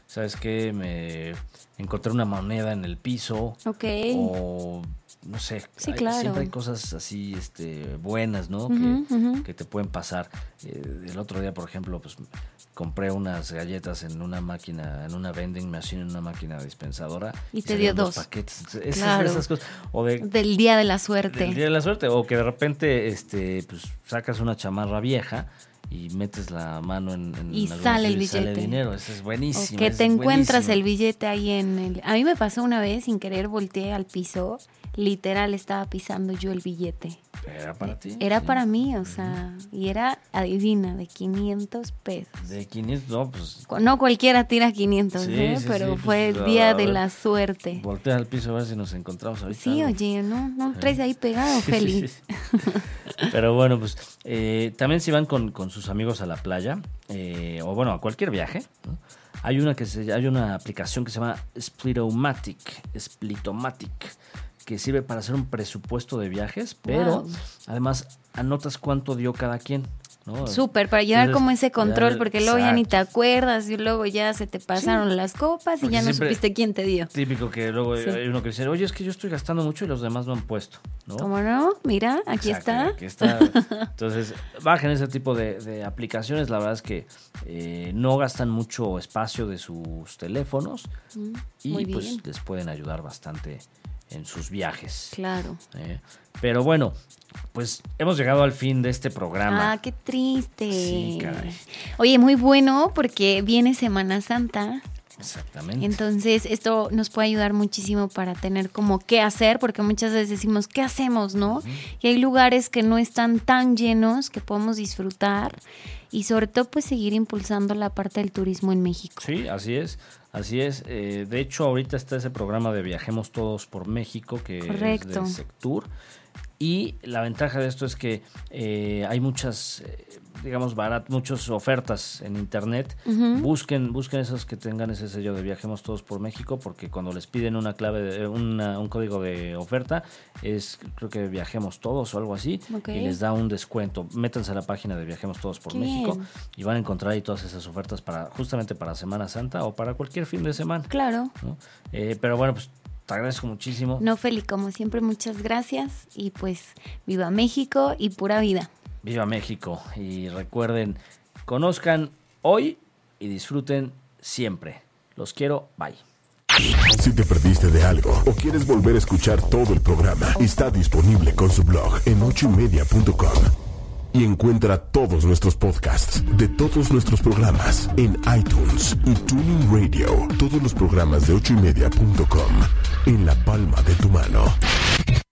S2: ¿sabes qué? Me encontré una moneda en el piso.
S3: Ok.
S2: O no sé,
S3: Sí,
S2: hay-
S3: claro.
S2: siempre hay cosas así este, buenas, ¿no? Que, te pueden pasar. Eh, el otro día, por ejemplo, pues compré unas galletas en una máquina, en una vending machine, en una máquina dispensadora.
S3: Y te dio
S2: dos
S3: dos.
S2: paquetes. Esas,
S3: Claro.
S2: esas cosas. O de,
S3: Del día de la suerte.
S2: del día de la suerte. O que de repente este, pues, sacas una chamarra vieja y metes la mano en, en
S3: Y sale el billete.
S2: dinero. Eso es
S3: O
S2: buenísimo.
S3: que
S2: es
S3: te encuentras
S2: buenísimo.
S3: el billete ahí en el... A mí me pasó una vez, sin querer volteé al piso, literal estaba pisando yo el billete.
S2: Era para ti.
S3: Era
S2: sí.
S3: para mí, o sea, y era, adivina, de 500 pesos.
S2: De 500, no, pues
S3: No cualquiera tira 500,
S2: Sí,
S3: ¿eh?
S2: sí,
S3: pero
S2: sí,
S3: fue
S2: pues,
S3: el día de la suerte.
S2: voltea al piso a ver si nos encontramos ahorita.
S3: Sí,
S2: algo.
S3: oye, no, no traes ahí pegado, Feli.
S2: Pero bueno, pues eh, también si van con, con sus amigos a la playa, eh, o bueno, a cualquier viaje, ¿no? hay una que se, hay una aplicación que se llama Splitomatic, Splitomatic, que sirve para hacer un presupuesto de viajes, pero
S3: Wow.
S2: además anotas cuánto dio cada quien. ¿no?
S3: Súper, para llevar
S2: Entonces,
S3: como ese control, porque luego ya ni te acuerdas y luego ya se te pasaron las copas y
S2: Porque
S3: ya no supiste quién te dio.
S2: Típico que luego
S3: Sí.
S2: hay uno que dice, oye, es que yo estoy gastando mucho y los demás no han puesto. ¿no?
S3: ¿Cómo no? Mira, aquí
S2: Exacto,
S3: está.
S2: aquí está. Entonces, bajen ese tipo de, de aplicaciones. La verdad es que eh, no gastan mucho espacio de sus teléfonos y
S3: Mm, muy
S2: pues les pueden ayudar bastante en sus viajes.
S3: Claro.
S2: ¿eh? Pero bueno, pues hemos llegado al fin de este programa.
S3: Ah, qué triste.
S2: Sí, caray.
S3: Oye, muy bueno porque viene Semana Santa.
S2: Exactamente.
S3: Entonces, esto nos puede ayudar muchísimo para tener como qué hacer, porque muchas veces decimos, ¿qué hacemos, no? Y hay lugares que no están tan llenos que podemos disfrutar y sobre todo, pues seguir impulsando la parte del turismo en México.
S2: Sí, así es, así es. Eh, de hecho, ahorita está ese programa de Viajemos Todos por México, que
S3: Correcto.
S2: es de Sectur. Y la ventaja de esto es que eh, hay muchas, eh, digamos, barat, muchas ofertas en internet. Busquen, busquen esos que tengan ese sello de Viajemos Todos por México, porque cuando les piden una clave, de- una- un código de oferta, es creo que Viajemos Todos o algo así, y les da un descuento. Métanse a la página de Viajemos Todos por
S3: Qué
S2: México
S3: bien.
S2: y van a encontrar ahí todas esas ofertas para justamente para Semana Santa o para cualquier fin de semana.
S3: Claro.
S2: ¿no? Eh, pero bueno, pues te agradezco muchísimo.
S3: No, Feli, como siempre, muchas gracias y pues viva México y pura vida.
S2: Viva México y recuerden, conozcan hoy y disfruten siempre. Los quiero, bye.
S1: Si te perdiste de algo o quieres volver a escuchar todo el programa, está disponible con su blog en ochoymedia.com. Y encuentra todos nuestros podcasts de todos nuestros programas en iTunes y Tuning Radio. Todos los programas de ochoymedia.com en la palma de tu mano.